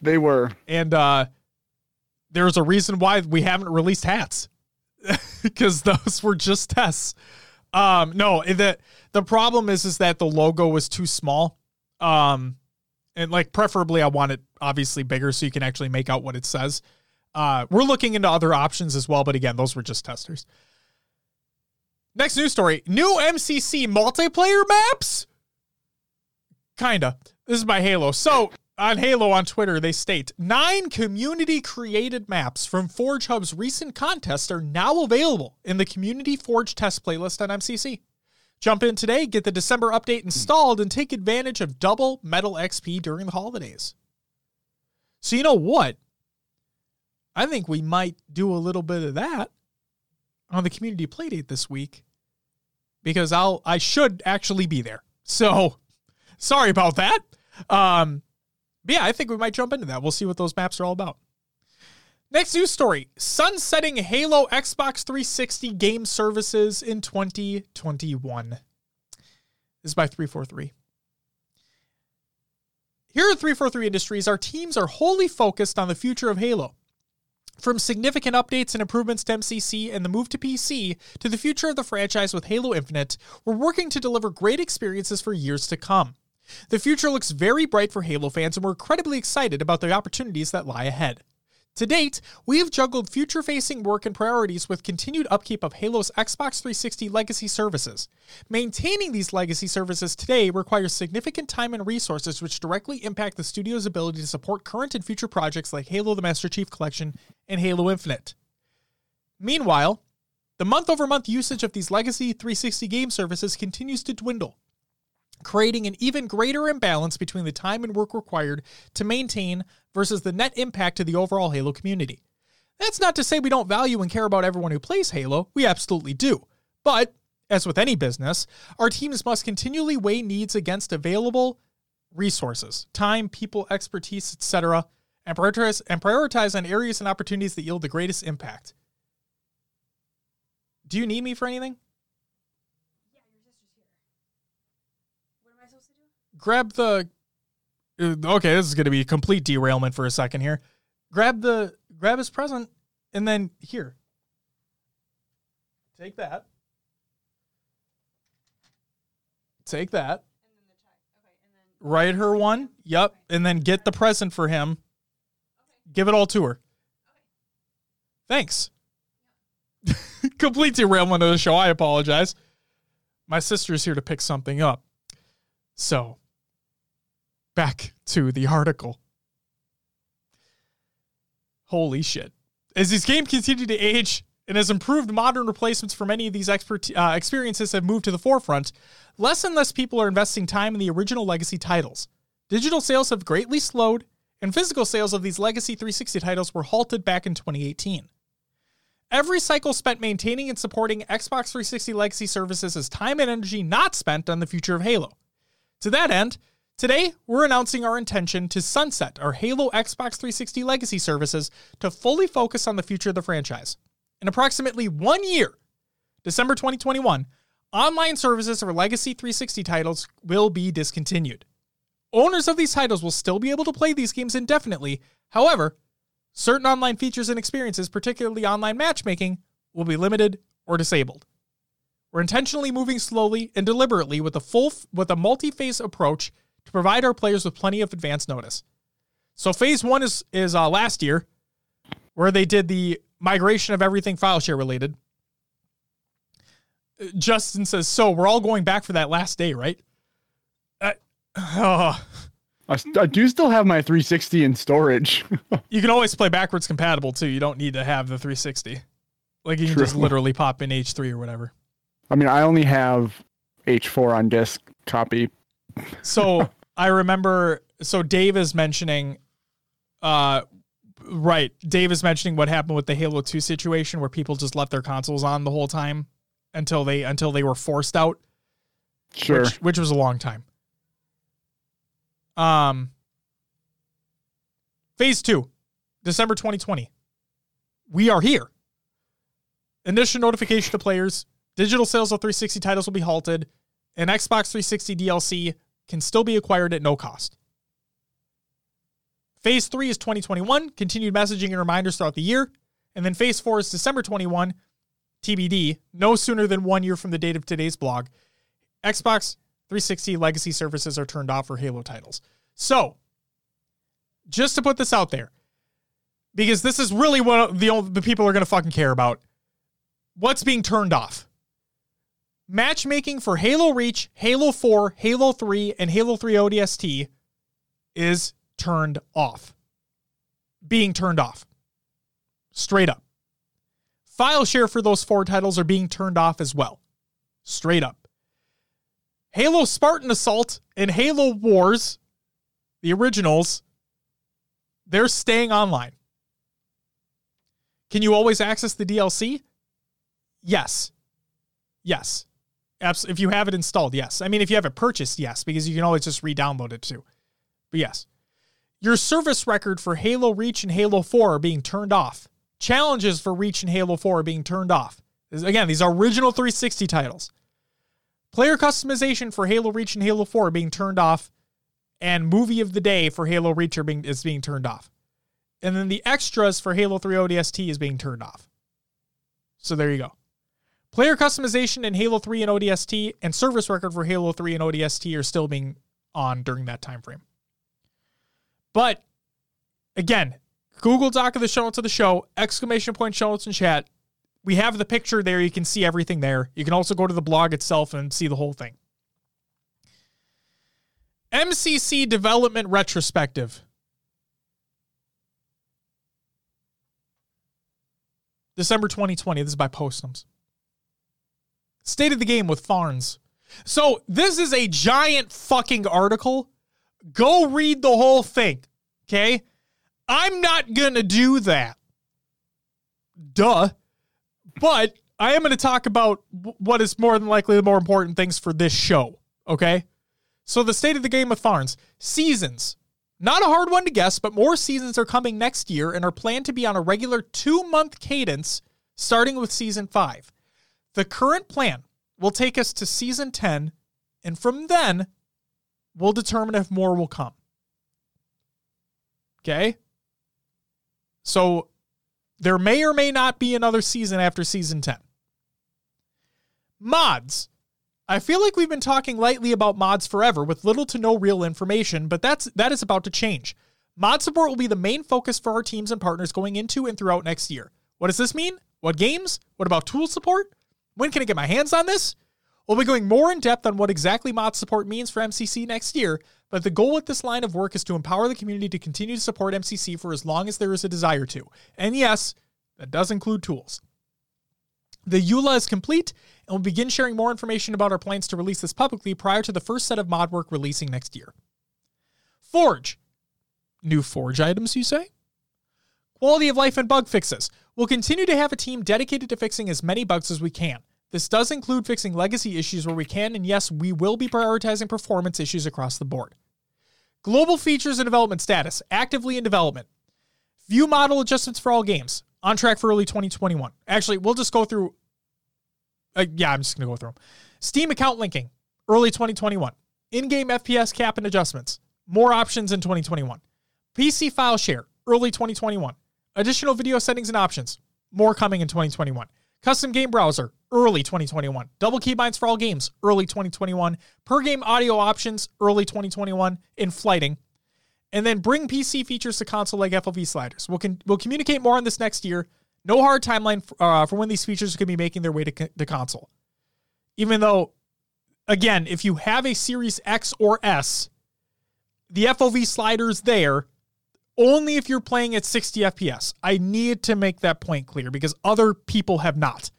They were. And uh there's a reason why we haven't released hats. Because those were just tests. Um no, the the problem is is that the logo was too small. Um and like preferably I want it obviously bigger so you can actually make out what it says. Uh we're looking into other options as well, but again, those were just testers. Next news story. New MCC multiplayer maps? Kinda. This is by Halo. So on Halo on Twitter, they state nine community created maps from Forge Hub's recent contest are now available in the Community Forge test playlist on MCC. Jump in today, get the December update installed, and take advantage of double metal XP during the holidays. So, you know what? I think we might do a little bit of that on the community playdate this week because I'll I should actually be there. So sorry about that. Um, yeah, I think we might jump into that. We'll see what those maps are all about. Next news story sunsetting Halo Xbox 360 game services in 2021. This is by 343. Here at 343 Industries, our teams are wholly focused on the future of Halo. From significant updates and improvements to MCC and the move to PC to the future of the franchise with Halo Infinite, we're working to deliver great experiences for years to come. The future looks very bright for Halo fans, and we're incredibly excited about the opportunities that lie ahead. To date, we have juggled future facing work and priorities with continued upkeep of Halo's Xbox 360 legacy services. Maintaining these legacy services today requires significant time and resources, which directly impact the studio's ability to support current and future projects like Halo the Master Chief Collection and Halo Infinite. Meanwhile, the month over month usage of these legacy 360 game services continues to dwindle creating an even greater imbalance between the time and work required to maintain versus the net impact to the overall Halo community. That's not to say we don't value and care about everyone who plays Halo, we absolutely do. But, as with any business, our teams must continually weigh needs against available resources, time, people, expertise, etc., and prioritize, and prioritize on areas and opportunities that yield the greatest impact. Do you need me for anything? Yeah, your sister's here. What am I supposed to do? Grab the uh, okay this is going to be a complete derailment for a second here. Grab the grab his present and then here. Take that. Take that. And then the check. Okay, and then write her one yep and then get the present for him. Give it all to her. Thanks. Complete derailment of the show. I apologize. My sister's here to pick something up. So back to the article holy shit as this game continued to age and as improved modern replacements for many of these expert, uh, experiences have moved to the forefront, less and less people are investing time in the original legacy titles. Digital sales have greatly slowed, and physical sales of these legacy 360 titles were halted back in 2018. Every cycle spent maintaining and supporting Xbox 360 legacy services is time and energy not spent on the future of Halo. To that end, today we're announcing our intention to sunset our Halo Xbox 360 legacy services to fully focus on the future of the franchise. In approximately one year, December 2021, online services for legacy 360 titles will be discontinued. Owners of these titles will still be able to play these games indefinitely. However, certain online features and experiences, particularly online matchmaking, will be limited or disabled. We're intentionally moving slowly and deliberately with a full with a multi-phase approach to provide our players with plenty of advance notice. So phase one is is uh, last year, where they did the migration of everything file share related. Uh, Justin says, "So we're all going back for that last day, right?" Uh, oh, I, s- I do still have my 360 in storage. you can always play backwards compatible too. You don't need to have the 360. Like you can just literally pop in H3 or whatever. I mean, I only have H4 on disk copy. So I remember. So Dave is mentioning, uh, right? Dave is mentioning what happened with the Halo Two situation, where people just left their consoles on the whole time until they until they were forced out, Sure. which which was a long time. Um. Phase two, December 2020. We are here. Initial notification to players: digital sales of 360 titles will be halted and Xbox 360 DLC can still be acquired at no cost. Phase 3 is 2021, continued messaging and reminders throughout the year. And then phase 4 is December 21, TBD, no sooner than one year from the date of today's blog. Xbox 360 legacy services are turned off for Halo titles. So, just to put this out there, because this is really what the, the people are going to fucking care about. What's being turned off? Matchmaking for Halo Reach, Halo 4, Halo 3, and Halo 3 ODST is turned off. Being turned off. Straight up. File share for those four titles are being turned off as well. Straight up. Halo Spartan Assault and Halo Wars, the originals, they're staying online. Can you always access the DLC? Yes. Yes. If you have it installed, yes. I mean, if you have it purchased, yes, because you can always just re-download it too. But yes, your service record for Halo Reach and Halo 4 are being turned off. Challenges for Reach and Halo 4 are being turned off. Again, these are original 360 titles. Player customization for Halo Reach and Halo 4 are being turned off, and movie of the day for Halo Reach being is being turned off. And then the extras for Halo 3 ODST is being turned off. So there you go. Player customization in Halo 3 and ODST and service record for Halo 3 and ODST are still being on during that time frame. But again, Google Doc of the show notes of the show, exclamation point show notes in chat. We have the picture there. You can see everything there. You can also go to the blog itself and see the whole thing. MCC Development Retrospective. December 2020. This is by Postums. State of the game with Farns. So this is a giant fucking article. Go read the whole thing. Okay? I'm not gonna do that. Duh. But I am gonna talk about what is more than likely the more important things for this show. Okay? So the state of the game with Farns. Seasons. Not a hard one to guess, but more seasons are coming next year and are planned to be on a regular two month cadence starting with season five. The current plan will take us to season 10, and from then, we'll determine if more will come. Okay? So, there may or may not be another season after season 10. Mods. I feel like we've been talking lightly about mods forever with little to no real information, but that's that is about to change. Mod support will be the main focus for our teams and partners going into and throughout next year. What does this mean? What games? What about tool support? When can I get my hands on this? We'll be going more in depth on what exactly mod support means for MCC next year, but the goal with this line of work is to empower the community to continue to support MCC for as long as there is a desire to. And yes, that does include tools. The EULA is complete, and we'll begin sharing more information about our plans to release this publicly prior to the first set of mod work releasing next year. Forge. New Forge items, you say? Quality of life and bug fixes. We'll continue to have a team dedicated to fixing as many bugs as we can. This does include fixing legacy issues where we can, and yes, we will be prioritizing performance issues across the board. Global features and development status, actively in development. View model adjustments for all games, on track for early 2021. Actually, we'll just go through. Uh, yeah, I'm just going to go through them. Steam account linking, early 2021. In game FPS cap and adjustments, more options in 2021. PC file share, early 2021. Additional video settings and options, more coming in 2021. Custom game browser, early 2021. Double keybinds for all games, early 2021. Per game audio options, early 2021 in flighting. And then bring PC features to console like FOV sliders. We'll, con- we'll communicate more on this next year. No hard timeline for, uh, for when these features to be making their way to the console. Even though, again, if you have a Series X or S, the FOV sliders there only if you're playing at 60 FPS. I need to make that point clear because other people have not.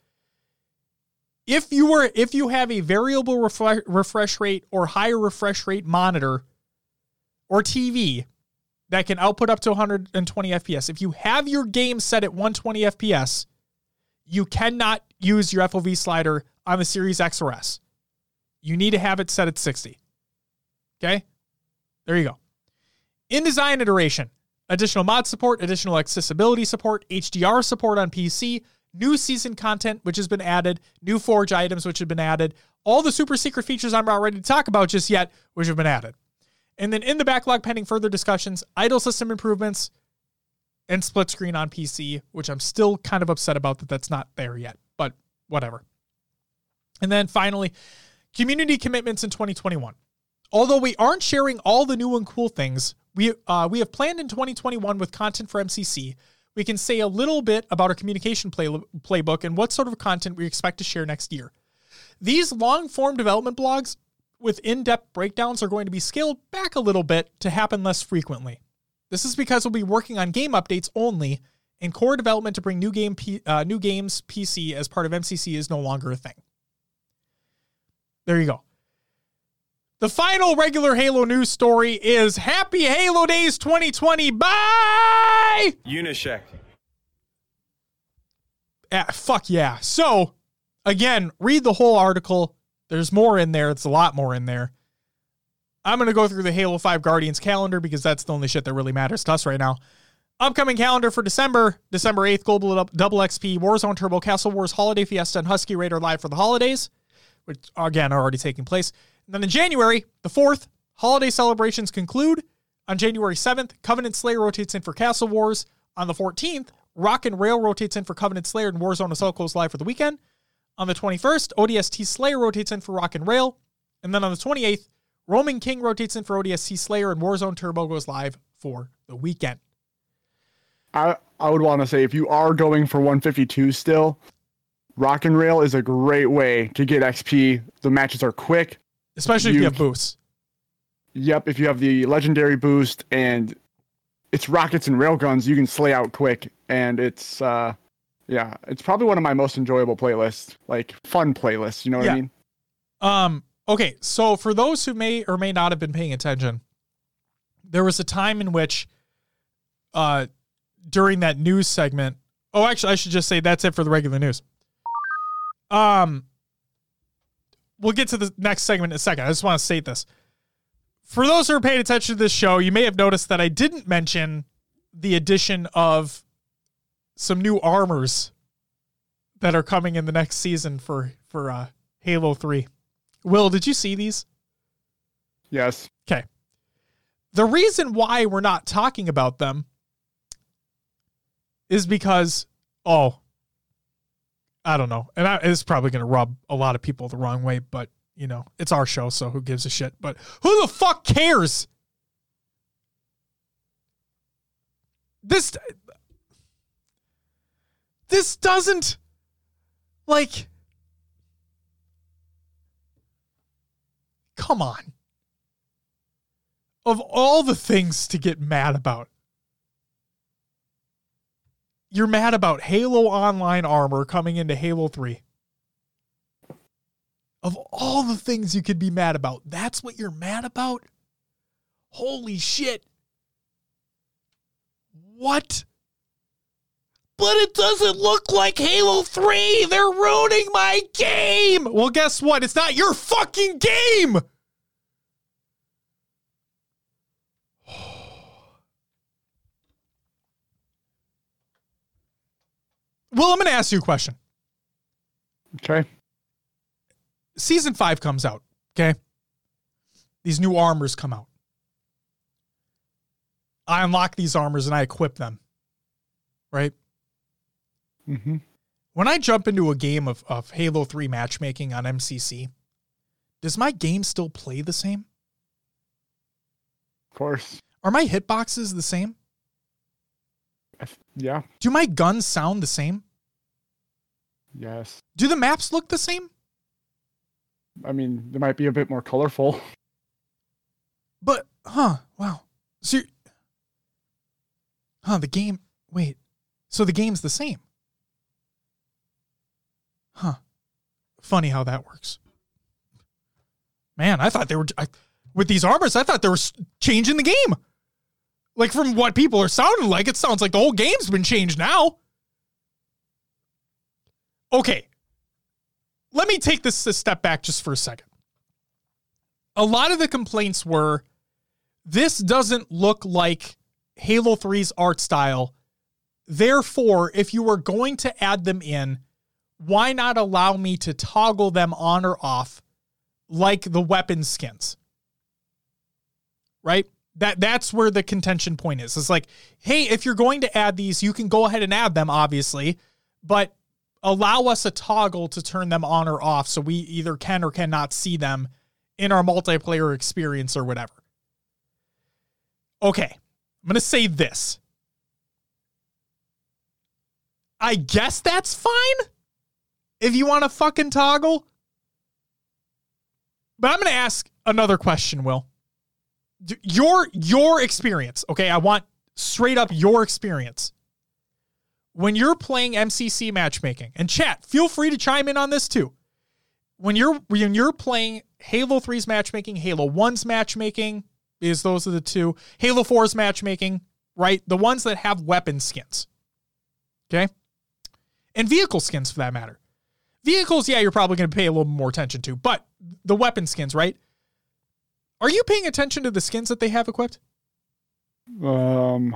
If you were if you have a variable refresh, refresh rate or higher refresh rate monitor or TV that can output up to 120 FPS, if you have your game set at 120 FPS, you cannot use your FOV slider on the Series X or S. You need to have it set at 60. Okay? There you go. In InDesign iteration, additional mod support, additional accessibility support, HDR support on PC, new season content, which has been added, new Forge items, which have been added, all the super secret features I'm not ready to talk about just yet, which have been added. And then in the backlog, pending further discussions, idle system improvements, and split screen on PC, which I'm still kind of upset about that that's not there yet, but whatever. And then finally, community commitments in 2021. Although we aren't sharing all the new and cool things, we uh, we have planned in 2021 with content for MCC. We can say a little bit about our communication play, playbook and what sort of content we expect to share next year. These long form development blogs with in depth breakdowns are going to be scaled back a little bit to happen less frequently. This is because we'll be working on game updates only, and core development to bring new game P, uh, new games PC as part of MCC is no longer a thing. There you go. The final regular Halo news story is Happy Halo Days 2020. By! Unyshek. Ah, fuck yeah. So, again, read the whole article. There's more in there. It's a lot more in there. I'm going to go through the Halo 5 Guardians calendar because that's the only shit that really matters to us right now. Upcoming calendar for December, December 8th, Global Double XP, Warzone Turbo, Castle Wars, Holiday Fiesta, and Husky Raider live for the holidays, which again are already taking place. Then in January, the 4th, holiday celebrations conclude. On January 7th, Covenant Slayer rotates in for Castle Wars. On the 14th, Rock and Rail rotates in for Covenant Slayer and Warzone Assault goes live for the weekend. On the 21st, ODST Slayer rotates in for Rock and Rail. And then on the 28th, Roaming King rotates in for ODST Slayer and Warzone Turbo goes live for the weekend. I I would want to say if you are going for 152 still, Rock and Rail is a great way to get XP. The matches are quick. Especially if you You- have boosts. Yep, if you have the legendary boost and it's rockets and railguns, you can slay out quick. And it's uh yeah, it's probably one of my most enjoyable playlists. Like fun playlists, you know what Yeah. I mean? Um, okay, so for those who may or may not have been paying attention, there was a time in which uh during that news segment. Oh, actually I should just say that's it for the regular news. Um we'll get to the next segment in a second. I just want to state this. For those who are paying attention to this show, you may have noticed that I didn't mention the addition of some new armors that are coming in the next season for for uh Halo 3. Will, did you see these? Yes. Okay. The reason why we're not talking about them is because, oh, I don't know. And I, it's probably going to rub a lot of people the wrong way, but, you know, it's our show, so who gives a shit? But who the fuck cares? This. This doesn't. Like. Come on of all the things to get mad about, you're mad about Halo Online armor coming into Halo 3. Of all the things you could be mad about, that's what you're mad about? Holy shit. What? But it doesn't look like Halo 3. They're ruining my game. Well, guess what? It's not your fucking game. Well, I'm going to ask you a question. Okay. Season five comes out. Okay. These new armors come out. I unlock these armors and I equip them. Right? Mm-hmm. when I jump into a game of, of Halo 3 matchmaking on MCC, does my game still play the same? Of course. Are my hitboxes the same? Yeah. Do my guns sound the same? Yes. Do the maps look the same? I mean, they might be a bit more colorful. But, huh, wow. So, huh, the game, wait. So the game's the same. Huh. Funny how that works. Man, I thought they were, I, with these armors, I thought they were changing the game. Like, from what people are sounding like, it sounds like the whole game's been changed now. Okay. Let me take this a step back just for a second. A lot of the complaints were this doesn't look like Halo 3's art style. Therefore, if you were going to add them in, why not allow me to toggle them on or off like the weapon skins? Right? That that's where the contention point is. It's like, hey, if you're going to add these, you can go ahead and add them, obviously, but allow us a toggle to turn them on or off so we either can or cannot see them in our multiplayer experience or whatever. Okay, I'm going to say this. I guess that's fine if you want to fucking toggle. But I'm going to ask another question, Will. Your your experience, okay? I want straight up your experience. When you're playing MCC matchmaking, and chat, feel free to chime in on this too. When you're when you're playing Halo 3's matchmaking, Halo 1's matchmaking, is those are the two. Halo 4's matchmaking, right? The ones that have weapon skins. Okay? And vehicle skins for that matter. Vehicles, yeah, you're probably going to pay a little more attention to, but the weapon skins, right? Are you paying attention to the skins that they have equipped? Um,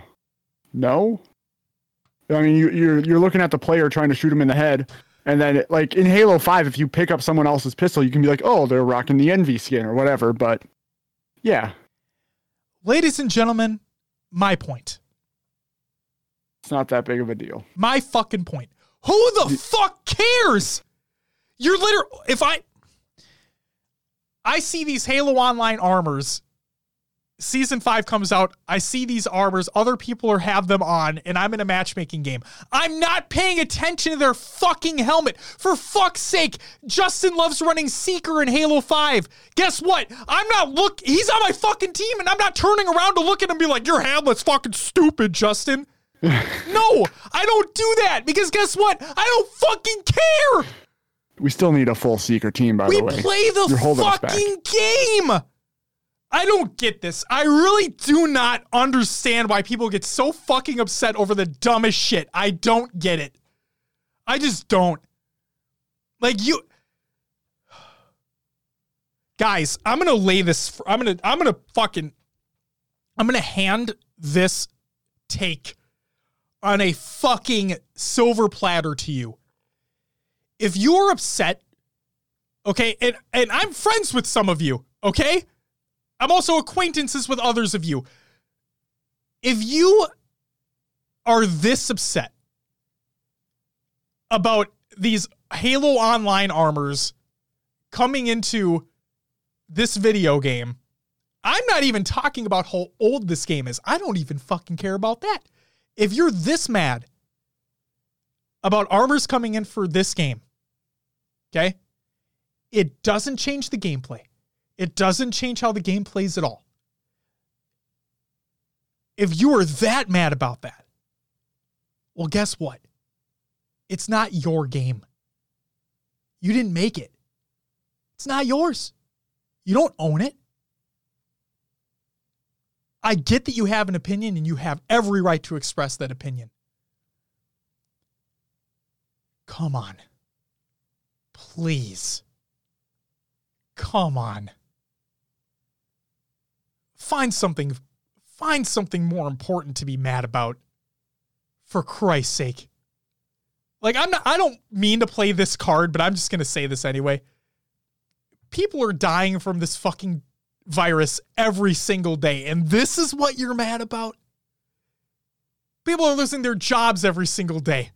no. I mean, you, you're you're looking at the player trying to shoot him in the head, and then like in Halo Five, if you pick up someone else's pistol, you can be like, oh, they're rocking the Envy skin or whatever. But yeah, Ladies and gentlemen, my point. it's not that big of a deal. My fucking point. Who the fuck cares? You're literally if I I see these Halo Online armors. Season 5 comes out. I see these armors. Other people are have them on and I'm in a matchmaking game. I'm not paying attention to their fucking helmet. For fuck's sake, Justin loves running Seeker in Halo 5. Guess what? I'm not look he's on my fucking team and I'm not turning around to look at him and be like, "Your helmet's fucking stupid, Justin." no, I don't do that because guess what? I don't fucking care. We still need a full seeker team, by We the way. We play the You're holding us back. fucking game. I don't get this. I really do not understand why people get so fucking upset over the dumbest shit. I don't get it. I just don't. Like you Guys, I'm going to lay this I'm going to I'm going to fucking I'm going to hand this take on a fucking silver platter to you. If you're upset, okay, and, and I'm friends with some of you, okay? I'm also acquaintances with others of you. If you are this upset about these Halo Online armors coming into this video game, I'm not even talking about how old this game is. I don't even fucking care about that. If you're this mad about armors coming in for this game, okay, it doesn't change the gameplay. It doesn't change how the game plays at all. If you are that mad about that, well, guess what? It's not your game. You didn't make it. It's not yours. You don't own it. I get that you have an opinion and you have every right to express that opinion. Come on. Please. Come on. Find something find something more important to be mad about. For Christ's sake. Like I'm not I don't mean to play this card, but I'm just going to say this anyway. People are dying from this fucking virus every single day. And this is what you're mad about? People are losing their jobs every single day.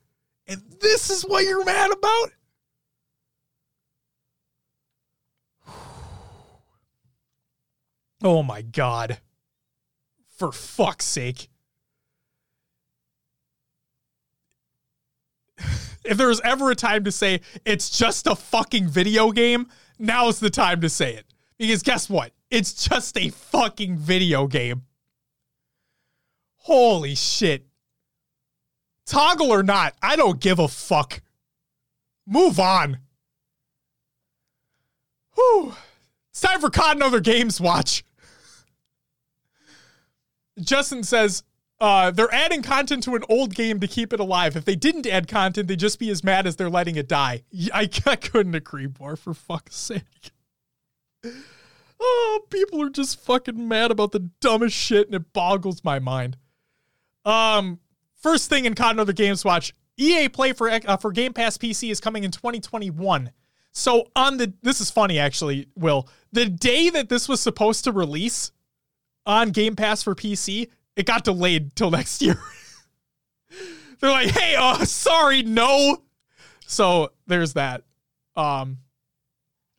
And this is what you're mad about? Oh my God. For fuck's sake. if there was ever a time to say it's just a fucking video game, now's the time to say it. Because guess what? It's just a fucking video game. Holy shit. Toggle or not, I don't give a fuck. Move on. Whew. It's time for COD and Other Games Watch. Justin says, uh, they're adding content to an old game to keep it alive. If they didn't add content, they'd just be as mad as they're letting it die. I, I couldn't agree more, for fuck's sake. Oh, people are just fucking mad about the dumbest shit, and it boggles my mind. Um, first thing in and Other Games Watch, EA Play for uh, for Game Pass PC is coming in 2021. So on the this is funny actually, Will. The day that this was supposed to release on Game Pass for PC, it got delayed till next year. They're like, "Hey, uh sorry, no." So there's that. Um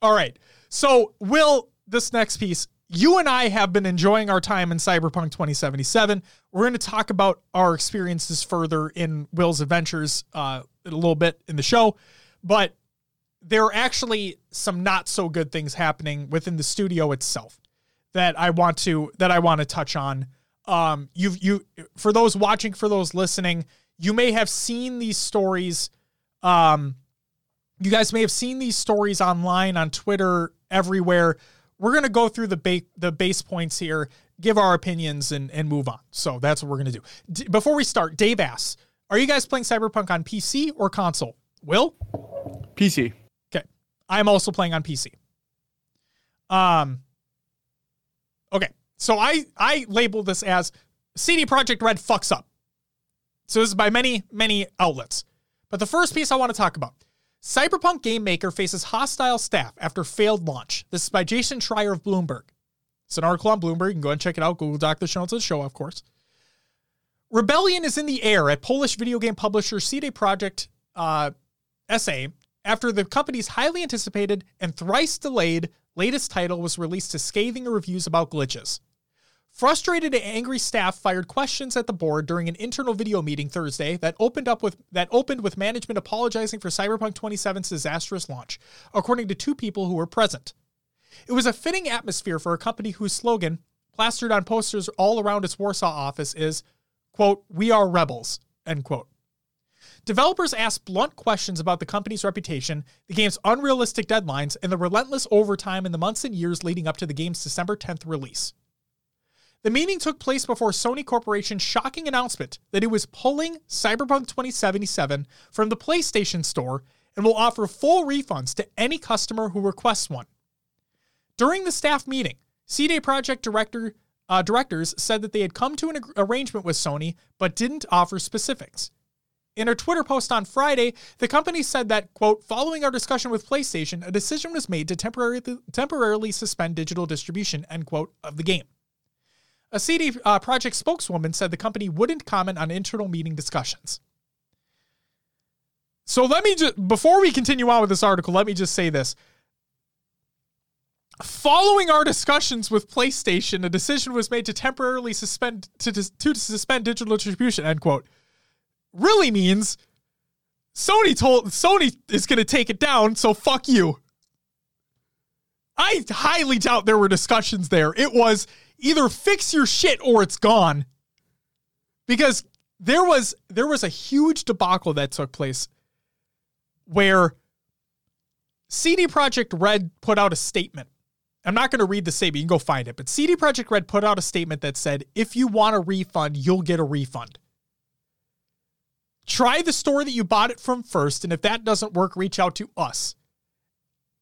All right. So, Will, this next piece, you and I have been enjoying our time in Cyberpunk 2077. We're going to talk about our experiences further in Will's adventures uh, a little bit in the show, but there are actually some not so good things happening within the studio itself that I want to that I want to touch on. Um, you you for those watching, for those listening, you may have seen these stories. Um, you guys may have seen these stories online on Twitter everywhere. We're gonna go through the ba- the base points here, give our opinions, and and move on. So that's what we're gonna do. D- before we start, Dave asks, "Are you guys playing Cyberpunk on PC or console?" Will? PC. Okay. I'm also playing on PC. Um Okay. So I I label this as CD Projekt Red fucks up. So this is by many many outlets. But the first piece I want to talk about. Cyberpunk game maker faces hostile staff after failed launch. This is by Jason Schreier of Bloomberg. It's an article on Bloomberg. You can go and check it out. Google Doc the show notes of the show, of course. Rebellion is in the air at Polish video game publisher CD Projekt uh, SA after the company's highly anticipated and thrice delayed latest title was released to scathing reviews about glitches. Frustrated and angry staff fired questions at the board during an internal video meeting Thursday that opened up with that opened with management apologizing for Cyberpunk 27's disastrous launch, according to two people who were present. It was a fitting atmosphere for a company whose slogan, plastered on posters all around its Warsaw office, is, quote, we are rebels, end quote. Developers asked blunt questions about the company's reputation, the game's unrealistic deadlines, and the relentless overtime in the months and years leading up to the game's December 10th release. The meeting took place before Sony Corporation's shocking announcement that it was pulling Cyberpunk 2077 from the PlayStation Store and will offer full refunds to any customer who requests one. During the staff meeting, CD Projekt director uh, directors said that they had come to an arrangement with Sony but didn't offer specifics. In a Twitter post on Friday, the company said that, quote, following our discussion with PlayStation, a decision was made to temporarily, temporarily suspend digital distribution, end quote, of the game. A CD uh, Projekt spokeswoman said the company wouldn't comment on internal meeting discussions. So let me just, before we continue on with this article, let me just say this. Following our discussions with PlayStation, a decision was made to temporarily suspend to, to suspend digital distribution. End quote. Really means Sony told Sony is going to take it down, so fuck you. I highly doubt there were discussions there. It was either fix your shit or it's gone. Because there was there was a huge debacle that took place where CD Projekt Red put out a statement. I'm not going to read the statement, you can go find it, but CD Projekt Red put out a statement that said if you want a refund, you'll get a refund. Try the store that you bought it from first, and if that doesn't work, reach out to us.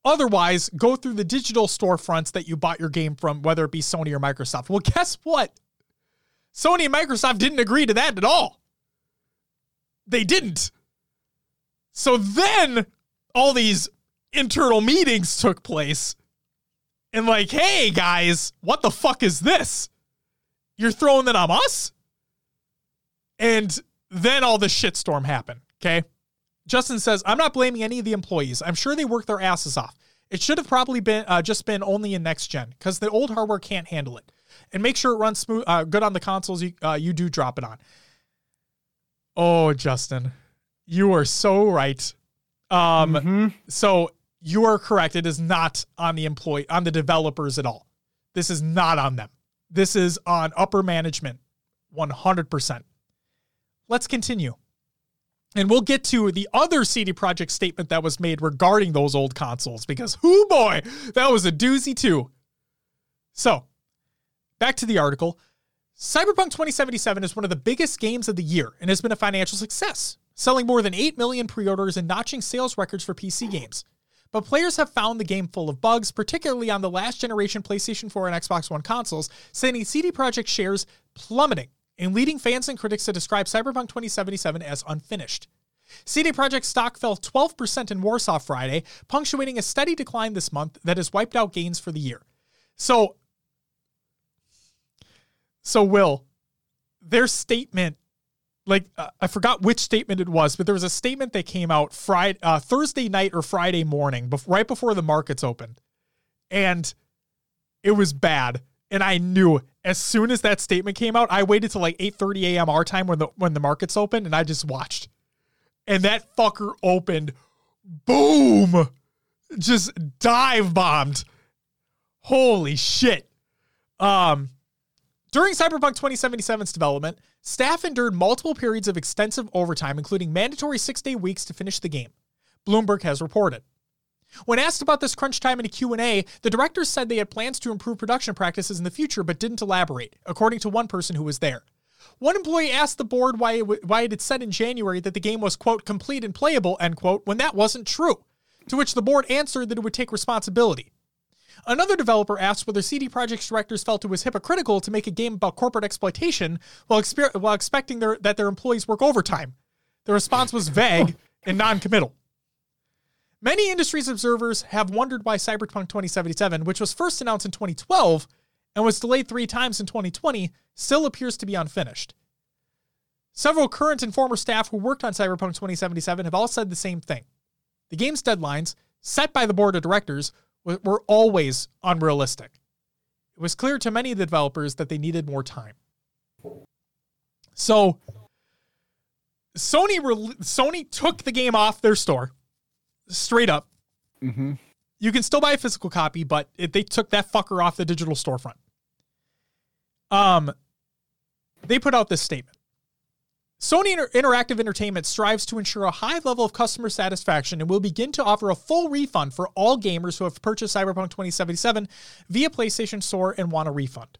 Otherwise, go through the digital storefronts that you bought your game from, whether it be Sony or Microsoft. Well, guess what? Sony and Microsoft didn't agree to that at all. They didn't. So then all these internal meetings took place. And like, hey guys, what the fuck is this? You're throwing that on us? And then all the shitstorm happened. Okay. Justin says, I'm not blaming any of the employees. I'm sure they work their asses off. It should have probably been uh, just been only in next gen because the old hardware can't handle it. And make sure it runs smooth, uh, good on the consoles you, uh, you do drop it on. Oh, Justin, you are so right. Um, Mhm. so you are correct. It is not on the employee, on the developers at all. This is not on them. This is on upper management, 100%. Let's continue. And we'll get to the other CD Projekt statement that was made regarding those old consoles because, whoo boy, that was a doozy too. So, back to the article. Cyberpunk 2077 is one of the biggest games of the year and has been a financial success, selling more than 8 million pre orders and notching sales records for PC games. But players have found the game full of bugs, particularly on the last generation PlayStation 4 and Xbox One consoles, sending CD Projekt shares plummeting and leading fans and critics to describe Cyberpunk 2077 as unfinished. CD Projekt stock fell 12% in Warsaw Friday, punctuating a steady decline this month that has wiped out gains for the year. So, so Will, their statement, like uh, I forgot which statement it was, but there was a statement that came out Friday, uh, Thursday night or Friday morning, bef- right before the markets opened, and it was bad. And I knew as soon as that statement came out, I waited till like 8:30 a.m. our time when the when the markets opened, and I just watched. And that fucker opened, boom, just dive bombed. Holy shit. Um, during Cyberpunk 2077's development, staff endured multiple periods of extensive overtime, including mandatory six day weeks to finish the game. Bloomberg has reported. When asked about this crunch time in a Q&A, the directors said they had plans to improve production practices in the future but didn't elaborate, according to one person who was there. One employee asked the board why it, w- why it had said in January that the game was, quote, complete and playable, end quote, when that wasn't true, to which the board answered that it would take responsibility. Another developer asked whether CD Projekt's directors felt it was hypocritical to make a game about corporate exploitation while, exper- while expecting their, that their employees work overtime. The response was vague and non-committal. Many industries observers have wondered why Cyberpunk 2077, which was first announced in 2012 and was delayed three times in 2020, still appears to be unfinished. Several current and former staff who worked on Cyberpunk 2077 have all said the same thing. The game's deadlines, set by the board of directors, were always unrealistic. It was clear to many of the developers that they needed more time. So, Sony rel Sony took the game off their store, straight up. Mm-hmm. You can still buy a physical copy, but it, they took that fucker off the digital storefront. Um, they put out this statement. Sony Inter- Interactive Entertainment strives to ensure a high level of customer satisfaction and will begin to offer a full refund for all gamers who have purchased Cyberpunk 2077 via PlayStation Store and want a refund.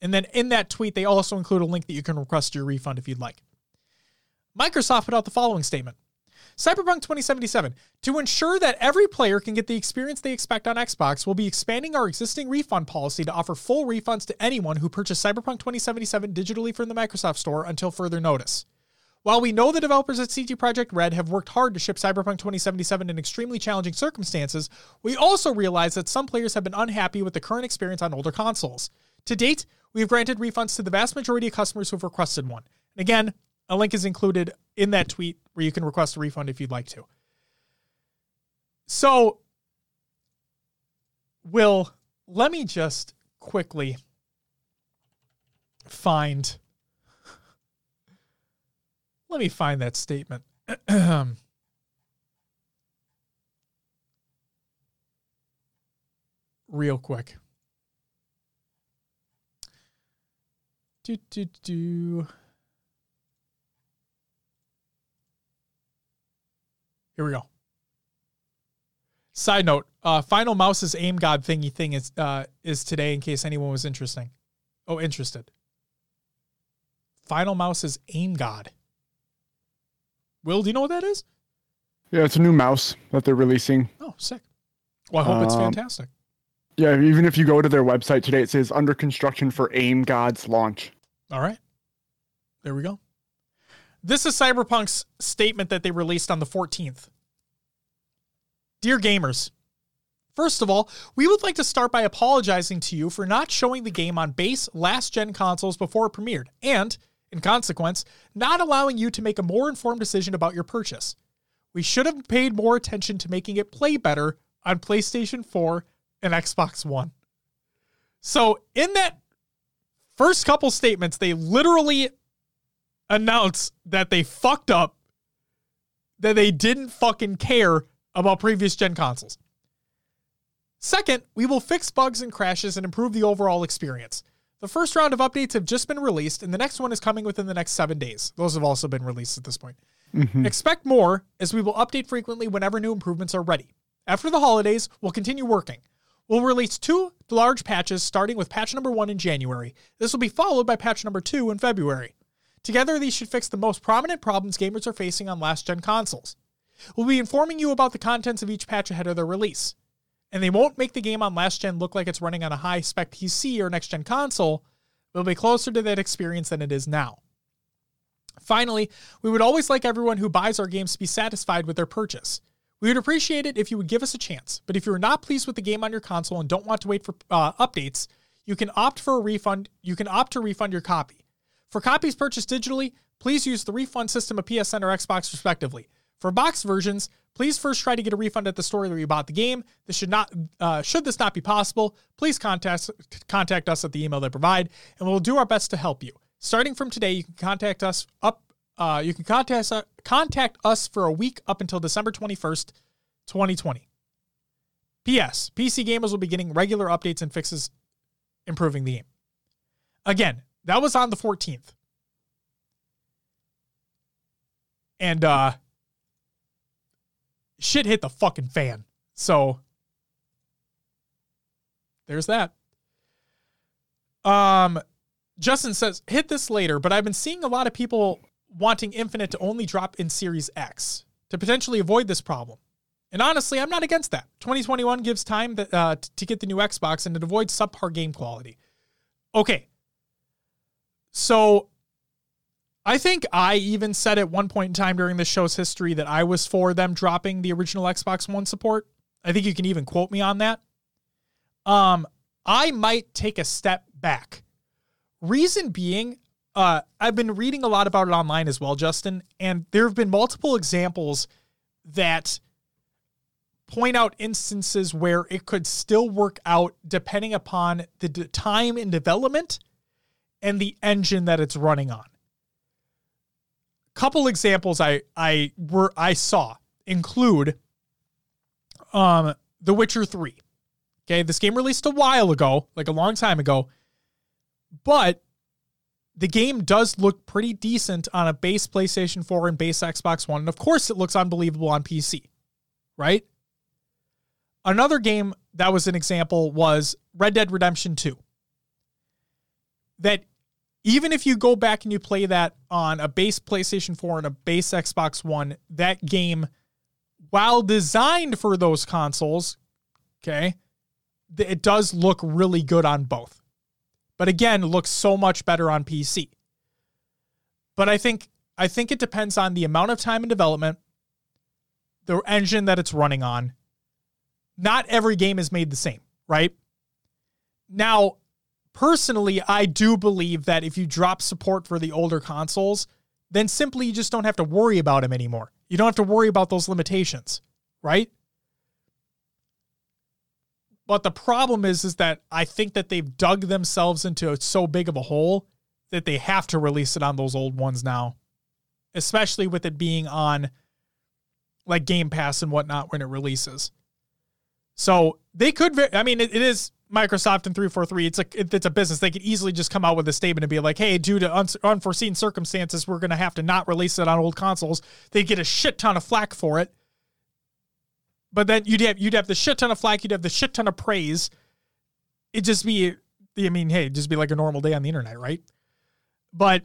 And then in that tweet, they also include a link that you can request your refund if you'd like. Microsoft put out the following statement Cyberpunk 2077. To ensure that every player can get the experience they expect on Xbox, we'll be expanding our existing refund policy to offer full refunds to anyone who purchased Cyberpunk 2077 digitally from the Microsoft Store until further notice. While we know the developers at CD Projekt Red have worked hard to ship Cyberpunk 2077 in extremely challenging circumstances, we also realize that some players have been unhappy with the current experience on older consoles. To date, we have granted refunds to the vast majority of customers who have requested one. And again, a link is included in that tweet where you can request a refund if you'd like to. So, Will, let me just quickly find. Let me find that statement. Real quick. Do, do, do. Here we go. Side note: uh, Final Mouse's aim god thingy thing is uh, is today. In case anyone was interesting, oh interested. Final Mouse's aim god. Will, do you know what that is? Yeah, it's a new mouse that they're releasing. Oh, sick. Well, I hope it's Um, fantastic. Yeah, even if you go to their website today, it says under construction for AIM God's launch. All right. There we go. This is Cyberpunk's statement that they released on the 14th. Dear gamers, first of all, we would like to start by apologizing to you for not showing the game on base last gen consoles before it premiered, and, in consequence, not allowing you to make a more informed decision about your purchase. We should have paid more attention to making it play better on PlayStation 4 and Xbox One. So, in that first couple statements, they literally announce that they fucked up, that they didn't fucking care about previous gen consoles. Second, we will fix bugs and crashes and improve the overall experience. The first round of updates have just been released, and the next one is coming within the next seven days. Those have also been released at this point. Mm-hmm. Expect more, as we will update frequently whenever new improvements are ready. After the holidays, we'll continue working. We'll release two large patches starting with patch number one in January. This will be followed by patch number two in February. Together, these should fix the most prominent problems gamers are facing on last gen consoles. We'll be informing you about the contents of each patch ahead of their release. And they won't make the game on last gen look like it's running on a high spec PC or next gen console, but it'll be closer to that experience than it is now. Finally, we would always like everyone who buys our games to be satisfied with their purchase. We would appreciate it if you would give us a chance, but if you are not pleased with the game on your console and don't want to wait for uh, updates, you can opt for a refund. You can opt to refund your copy. For copies purchased digitally, please use the refund system of PSN or Xbox respectively. For box versions, please first try to get a refund at the store where you bought the game. This should not, uh, should this not be possible, please contact contact us at the email they provide, and we'll do our best to help you. Starting from today, you can contact us up. Uh, you can contact us, contact us for a week up until December twenty first, twenty twenty. P.S. PC gamers will be getting regular updates and fixes, improving the game. Again, that was on the fourteenth, and uh, shit hit the fucking fan. So there's that. Um, Justin says, hit this later, but I've been seeing a lot of people wanting Infinite to only drop in Series X to potentially avoid this problem. And honestly, I'm not against that. 2021 gives time that, uh, to get the new Xbox and it avoids subpar game quality. Okay. So I think I even said at one point in time during the show's history that I was for them dropping the original Xbox One support. I think you can even quote me on that. Um, I might take a step back. Reason being, uh, I've been reading a lot about it online as well, Justin, and there have been multiple examples that point out instances where it could still work out depending upon the time in development and the engine that it's running on. Couple examples I I were I saw include um The Witcher 3. Okay, this game released a while ago, like a long time ago, but the game does look pretty decent on a base PlayStation 4 and base Xbox One. And of course, it looks unbelievable on PC, right? Another game that was an example was Red Dead Redemption 2. That even if you go back and you play that on a base PlayStation 4 and a base Xbox One, that game, while designed for those consoles, okay, it does look really good on both. But again, looks so much better on PC. But I think I think it depends on the amount of time in development, the engine that it's running on. Not every game is made the same, right? Now, personally, I do believe that if you drop support for the older consoles, then simply you just don't have to worry about them anymore. You don't have to worry about those limitations, right? But the problem is, is that I think that they've dug themselves into so big of a hole that they have to release it on those old ones now, especially with it being on like Game Pass and whatnot when it releases. So they could. I mean, it is Microsoft and 343. It's a it, it's a business. They could easily just come out with a statement and be like, "Hey, due to un- unforeseen circumstances, we're going to have to not release it on old consoles." They get a shit ton of flack for it. But then you'd have you'd have the shit ton of flack. You'd have the shit ton of praise. It'd just be. I mean, hey, just be like a normal day on the internet, right? But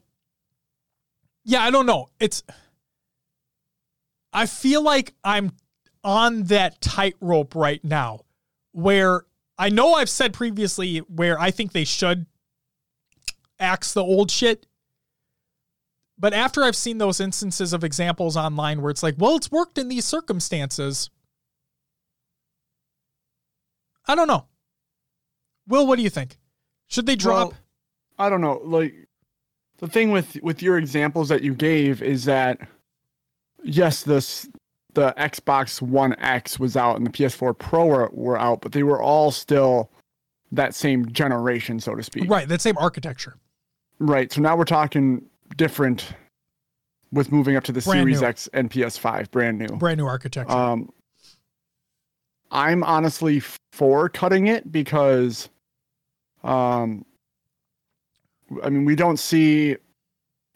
yeah, I don't know. It's. I feel like I'm on that tightrope right now where I know I've said previously where I think they should axe the old shit. But after I've seen those instances of examples online where it's like, well, it's worked in these circumstances. I don't know. Will, what do you think? Should they drop? Well, I don't know. Like the thing with with your examples that you gave is that yes, this the Xbox One X was out and the PS4 Pro were, were out, but they were all still that same generation, so to speak. Right, that same architecture. Right. So now we're talking different with moving up to the Brand Series new. X and PS5, brand new. Brand new architecture. Um, I'm honestly for cutting it because, um, I mean, we don't see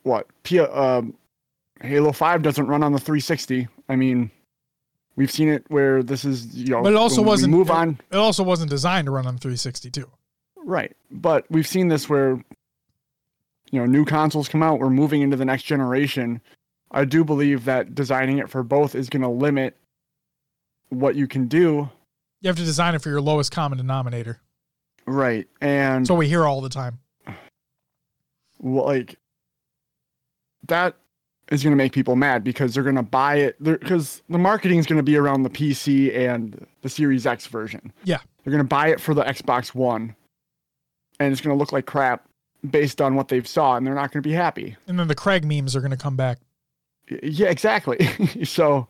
what P- um, Halo Five doesn't run on the 360. I mean, we've seen it where this is you know, but it also wasn't move on It also wasn't designed to run on 362. Right. But we've seen this where you know, new consoles come out, we're moving into the next generation. I do believe that designing it for both is going to limit what you can do. You have to design it for your lowest common denominator. Right. And so we hear all the time. well, like that is going to make people mad because they're going to buy it because the marketing is going to be around the PC and the Series X version. Yeah. They're going to buy it for the Xbox One and it's going to look like crap based on what they've saw and they're not going to be happy. And then the Craig memes are going to come back. Yeah, exactly. so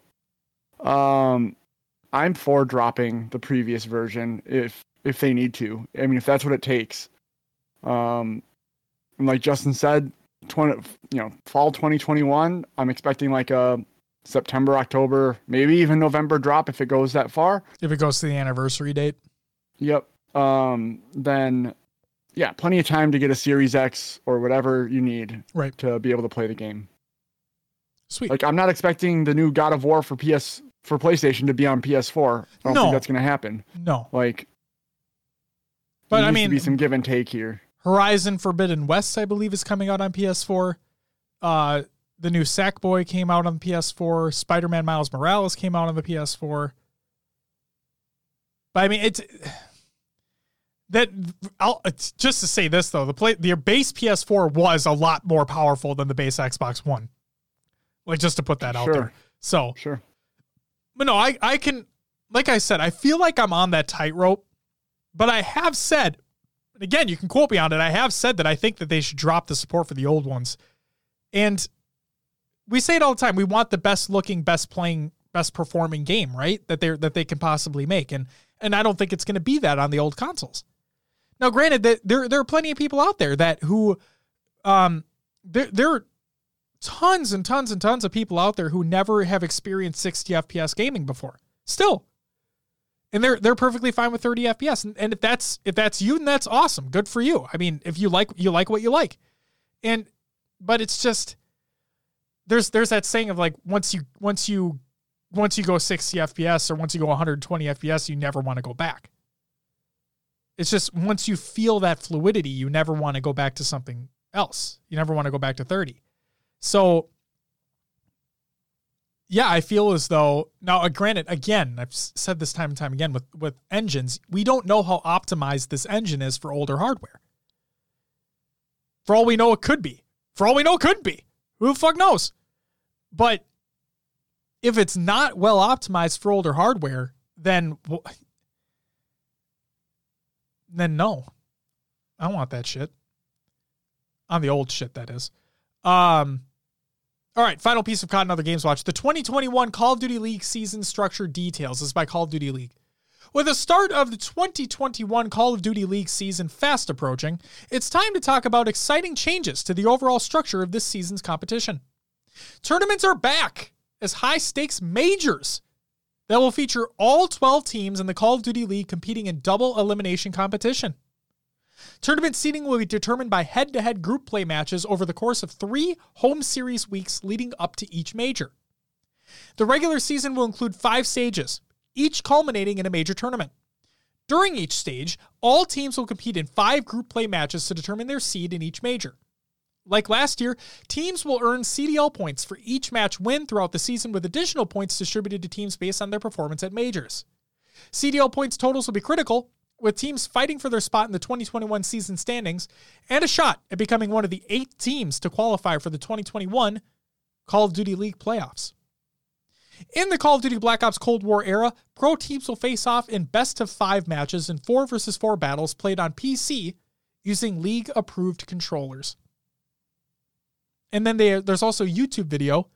um I'm for dropping the previous version if if they need to. I mean if that's what it takes. Um and like Justin said, 20 you know, fall 2021, I'm expecting like a September, October, maybe even November drop if it goes that far. If it goes to the anniversary date. Yep. Um then yeah, plenty of time to get a Series X or whatever you need Right. to be able to play the game. Sweet. Like I'm not expecting the new God of War for PS for PlayStation to be on PS4. I don't No. think that's going to happen. no. Like, But there I needs to mean, be some give and take here. Horizon Forbidden West, I believe, is coming out on PS4. Uh, the new Sackboy came out on PS4. Spider Man Miles Morales came out on the PS4. But I mean, it's that. I'll it's, just to say this though, the play the base PS4 was a lot more powerful than the base Xbox One. Like just to put that out Sure. there. So, Sure. but no, I I can like I said, I feel like I'm on that tightrope, but I have said, and again, you can quote me on it. I have said that I think that they should drop the support for the old ones, and we say it all the time. We want the best looking, best playing, best performing game, right? That they that they can possibly make, and and I don't think it's going to be that on the old consoles. Now, granted, that there there are plenty of people out there that who, um, there there are tons and tons and tons of people out there who never have experienced 60 FPS gaming before. Still, and they're they're perfectly fine with 30 FPS. And, and if that's if that's you, then that's awesome. Good for you. I mean, if you like you like what you like, and but it's just there's there's that saying of like once you once you once you go 60 FPS or once you go 120 FPS, you never want to go back. It's just once you feel that fluidity, you never want to go back to something else. You never want to go back to 30. So yeah, I feel as though now, uh, granted, again, I've said this time and time again with with engines, we don't know how optimized this engine is for older hardware. For all we know, it could be. For all we know, it could be. Who the fuck knows? But if it's not well optimized for older hardware, then then no, I don't want that shit. On the old shit, that is. Um. All right, final piece of Cotton Other Games Watch. The 2021 Call of Duty League season structure details this is by Call of Duty League. With the start of the 2021 Call of Duty League season fast approaching, it's time to talk about exciting changes to the overall structure of this season's competition. Tournaments are back as high stakes majors that will feature all 12 teams in the Call of Duty League competing in double elimination competition. Tournament seeding will be determined by head to head group play matches over the course of three home series weeks leading up to each major. The regular season will include five stages, each culminating in a major tournament. During each stage, all teams will compete in five group play matches to determine their seed in each major. Like last year, teams will earn CDL points for each match win throughout the season, with additional points distributed to teams based on their performance at majors. CDL points totals will be critical, with teams fighting for their spot in the 2021 season standings and a shot at becoming one of the eight teams to qualify for the 2021 Call of Duty League playoffs. In the Call of Duty Black Ops Cold War era, pro teams will face off in best of five matches in four versus four battles played on PC using league approved controllers. And then they, there's also a YouTube video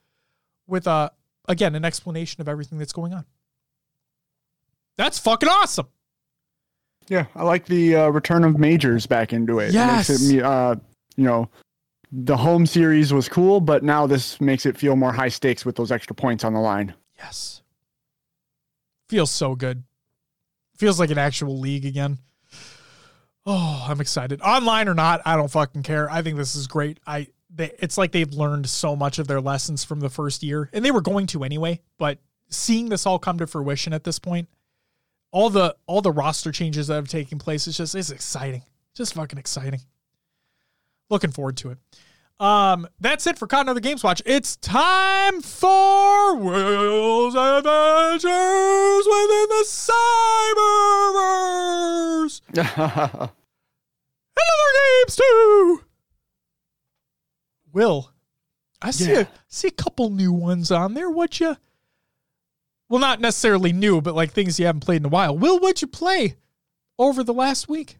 with a again an explanation of everything that's going on. That's fucking awesome. Yeah, I like the uh, return of majors back into it. It makes Yes. it, me- uh, you know, the home series was cool, but now this makes it feel more high stakes with those extra points on the line. Yes. Feels so good. Feels like an actual league again. Oh, I'm excited. Online or not, I don't fucking care. I think this is great. I they, it's like they've learned so much of their lessons from the first year, and they were going to anyway. But seeing this all come to fruition at this point, all the all the roster changes that have taken place, it's just it's exciting. Just fucking exciting. Looking forward to it. Um, that's it for Caught Another Games Watch. It's time for Will's Adventures within the Cyberverse and other games too. Will, I see Yeah. a see a couple new ones on there. What you? Well, not necessarily new, but like things you haven't played in a while. Will, what'd you play over the last week?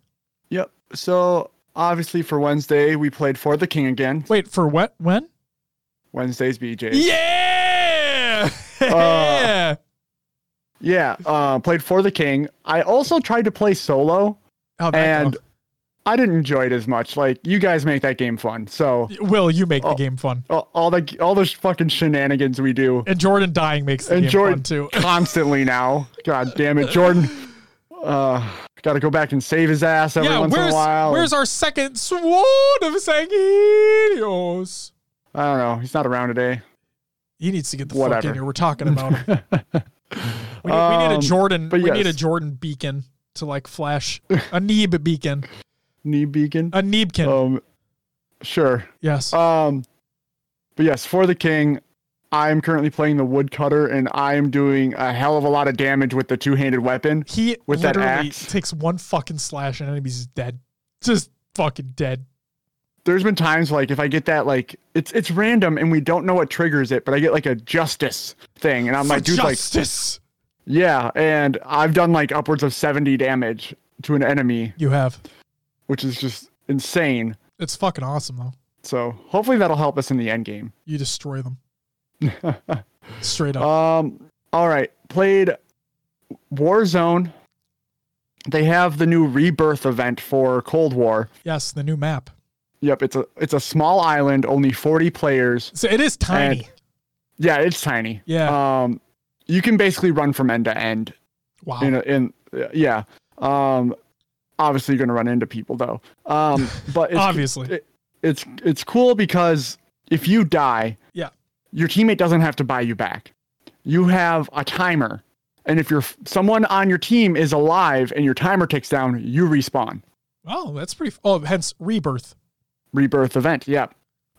yep. So obviously for Wednesday we played for the King again. Wait for what? When? Wednesday's BJ. Yeah. Uh, Yeah, uh, played for the King. I also tried to play solo, How'd and go? I didn't enjoy it as much. Like you guys make that game fun, so Will, you make the Oh. game fun. all, all the all those fucking shenanigans we do And Jordan dying makes the And game Jordan- fun too. constantly now. God damn it, Jordan. Uh, got to go back and save his ass every yeah, once in a while. where's our second sword of Sanguinius? I don't know. He's not around today. He needs to get the fuck Whatever. in here. We're talking about him. We need, we need a Um, Jordan. We need a. Jordan beacon to like flash a Neeb beacon, Knee beacon. a Neebkin. Um, sure. yes. Um, but yes, for the king, I am currently playing the woodcutter, and I am doing a hell of a lot of damage with the two-handed weapon. he with that axe. takes one fucking slash and enemy's dead. Just fucking dead. There's been times like if I get that like it's it's random and we don't know what triggers it, but I get like a justice thing, and I'm For like, dude, like justice. yeah, and I've done like upwards of 70 damage to an enemy, you have. Which is just insane. It's fucking awesome though. So hopefully that'll help us in the end game. You destroy them straight up. Um, all right. Played Warzone. They have the new rebirth event for Cold War. yes, the new map. Yep, it's a it's a small island, only 40 players. So it is tiny. Yeah, it's tiny. yeah. Um, you can basically run from end to end. wow. In a, in yeah. Um, obviously you're gonna run into people though. Um, but it's, Obviously. it- it's it's cool because if you die, Yeah. your teammate doesn't have to buy you back. You have a timer, and if you're someone on your team is alive and your timer ticks down, you respawn. oh, that's pretty. Oh, hence rebirth. Rebirth event, yeah.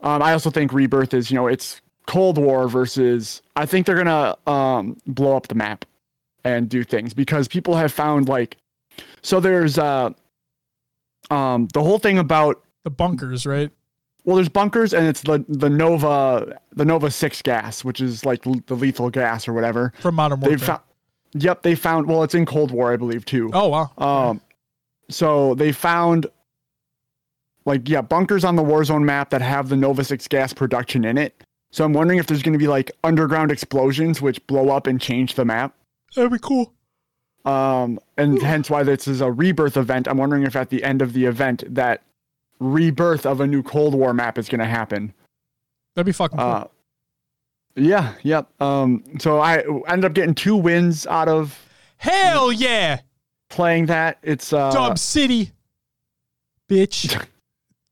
Um, I also think rebirth is you know it's Cold War versus. I think they're gonna um, blow up the map and do things because people have found like so there's uh um the whole thing about The bunkers, right? well there's bunkers and it's the the nova the nova 6 gas which is like l- the lethal gas or whatever From Modern they Warfare. found yep they found well it's in cold war i believe too oh wow. um so they found like yeah bunkers on the warzone map that have the nova 6 gas production in it so i'm wondering if there's going to be like underground explosions which blow up and change the map That'd be cool. Um, and hence why this is a rebirth event. I'm wondering if at the end of the event that rebirth of a new Cold War map is going to happen. That'd be fucking cool. Uh, yeah, yep. Um, so I ended up getting two wins out of Hell yeah, playing that. It's uh, Dub City, bitch.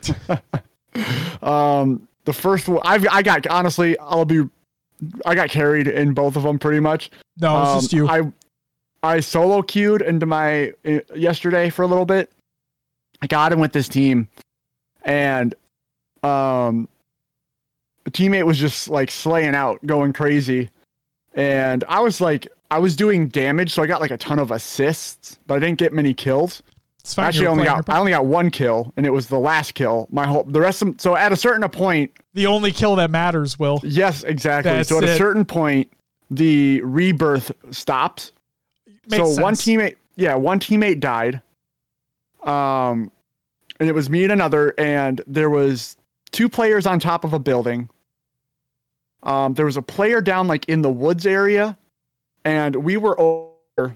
um, the first one I've I got honestly I'll be I got carried in both of them pretty much. No, it's Um, just you. I I solo queued into my uh, yesterday for a little bit. I got him with this team, and um, the teammate was just like slaying out, going crazy, and I was like, I was doing damage, so I got like a ton of assists, but I didn't get many kills. Actually, I only got I only got one kill, and it was the last kill. My whole the rest of so at a certain point, the only kill that matters. Will yes, exactly. That's so at it. a certain point, the rebirth stops. Makes so one teammate yeah one teammate died um and it was me and another and there was two players on top of a building Um, there was a player down like in the woods area, and we were over.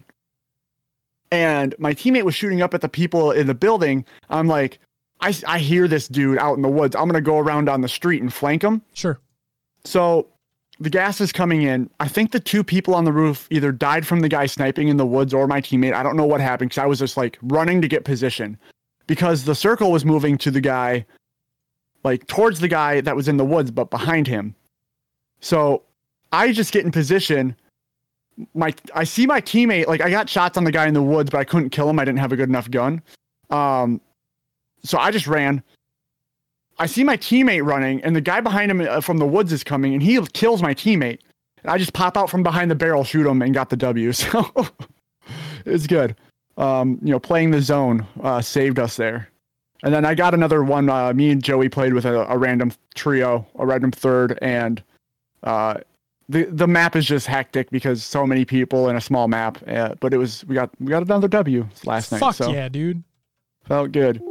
And my teammate was shooting up at the people in the building. I'm like, I, I hear this dude out in the woods. I'm gonna go around on the street and flank him. Sure. So the gas is coming in. I think the two people on the roof either died from the guy sniping in the woods or my teammate. I don't know what happened because I was just like running to get position because the circle was moving to the guy, like towards the guy that was in the woods, but behind him. So I just get in position. My I see my teammate like I got shots on the guy in the woods, but I couldn't kill him. I didn't have a good enough gun. Um, so I just ran. I see my teammate running, and the guy behind him uh, from the woods is coming, and he kills my teammate. And I just pop out from behind the barrel, shoot him, and got the W. So it's good. Um, you know, playing the zone uh, saved us there. And then I got another one. Uh, me and Joey played with a, a random trio, a random third, and uh, the the map is just hectic because so many people in a small map. Uh, but it was we got we got another W last night. Fuck so yeah, dude. felt good.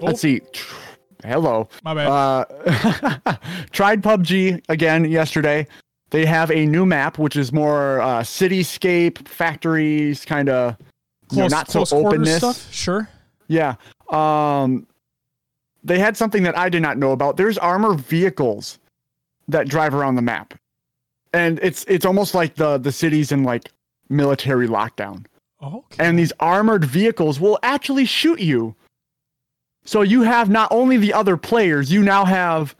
Let's see. Hello. My bad. Uh, tried PUBG again yesterday. They have a new map, which is more uh, cityscape, factories, kind of close, not so openness. stuff. Sure. Yeah. Um, they had something that I did not know about. There's armored vehicles that drive around the map, and it's it's almost like the the cities in like military lockdown. Okay. And these armored vehicles will actually shoot you. So you have not only the other players, you now have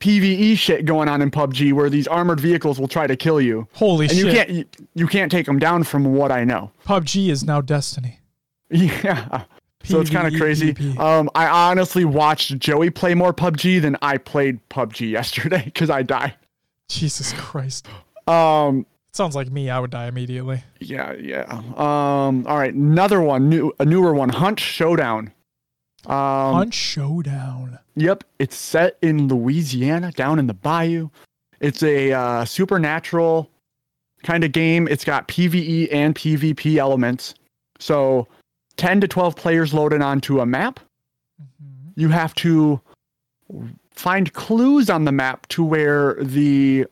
PVE shit going on in PUBG where these armored vehicles will try to kill you. Holy and shit. you can't you, you can't take them down from what I know. PUBG is now Destiny. Yeah. So it's kind of crazy. Um, I honestly watched Joey play more PUBG than I played PUBG yesterday because I died. Jesus Christ. Um, Sounds like me. I would die immediately. yeah, yeah. Um, all right, another one, new, a newer one, Hunt Showdown. Um, Hunt Showdown. Yep, it's set in Louisiana, down in the bayou. It's a uh, supernatural kind of game. It's got PVE and PvP elements. So, 10 to 12 players loaded onto a map. Mm-hmm. You have to find clues on the map to where the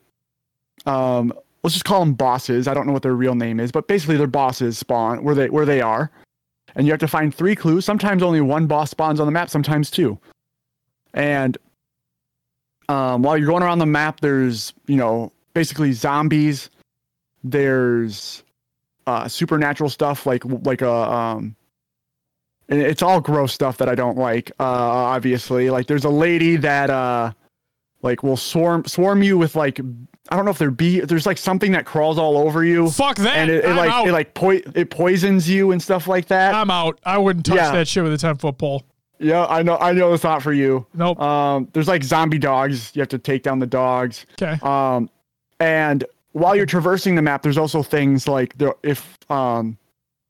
um let's just call them bosses. I don't know what their real name is, but basically their bosses spawn where they where they are. And you have to find three clues. Sometimes only one boss spawns on the map, sometimes two. And um, while you're going around the map, there's you know basically zombies. There's uh, supernatural stuff like like a um, and it's all gross stuff that I don't like. Uh, obviously, like there's a lady that uh, like will swarm swarm you with like I don't know if they're bee. There's like something that crawls all over you, Fuck that. and it, it like out. it like po- it poisons you and stuff like that. I'm out. I wouldn't touch Yeah. that shit with a 10 foot pole. yeah, I know. I know it's not for you. Nope. Um, there's like zombie dogs. You have to take down the dogs. Okay. Um, and while you're traversing the map, there's also things like the if um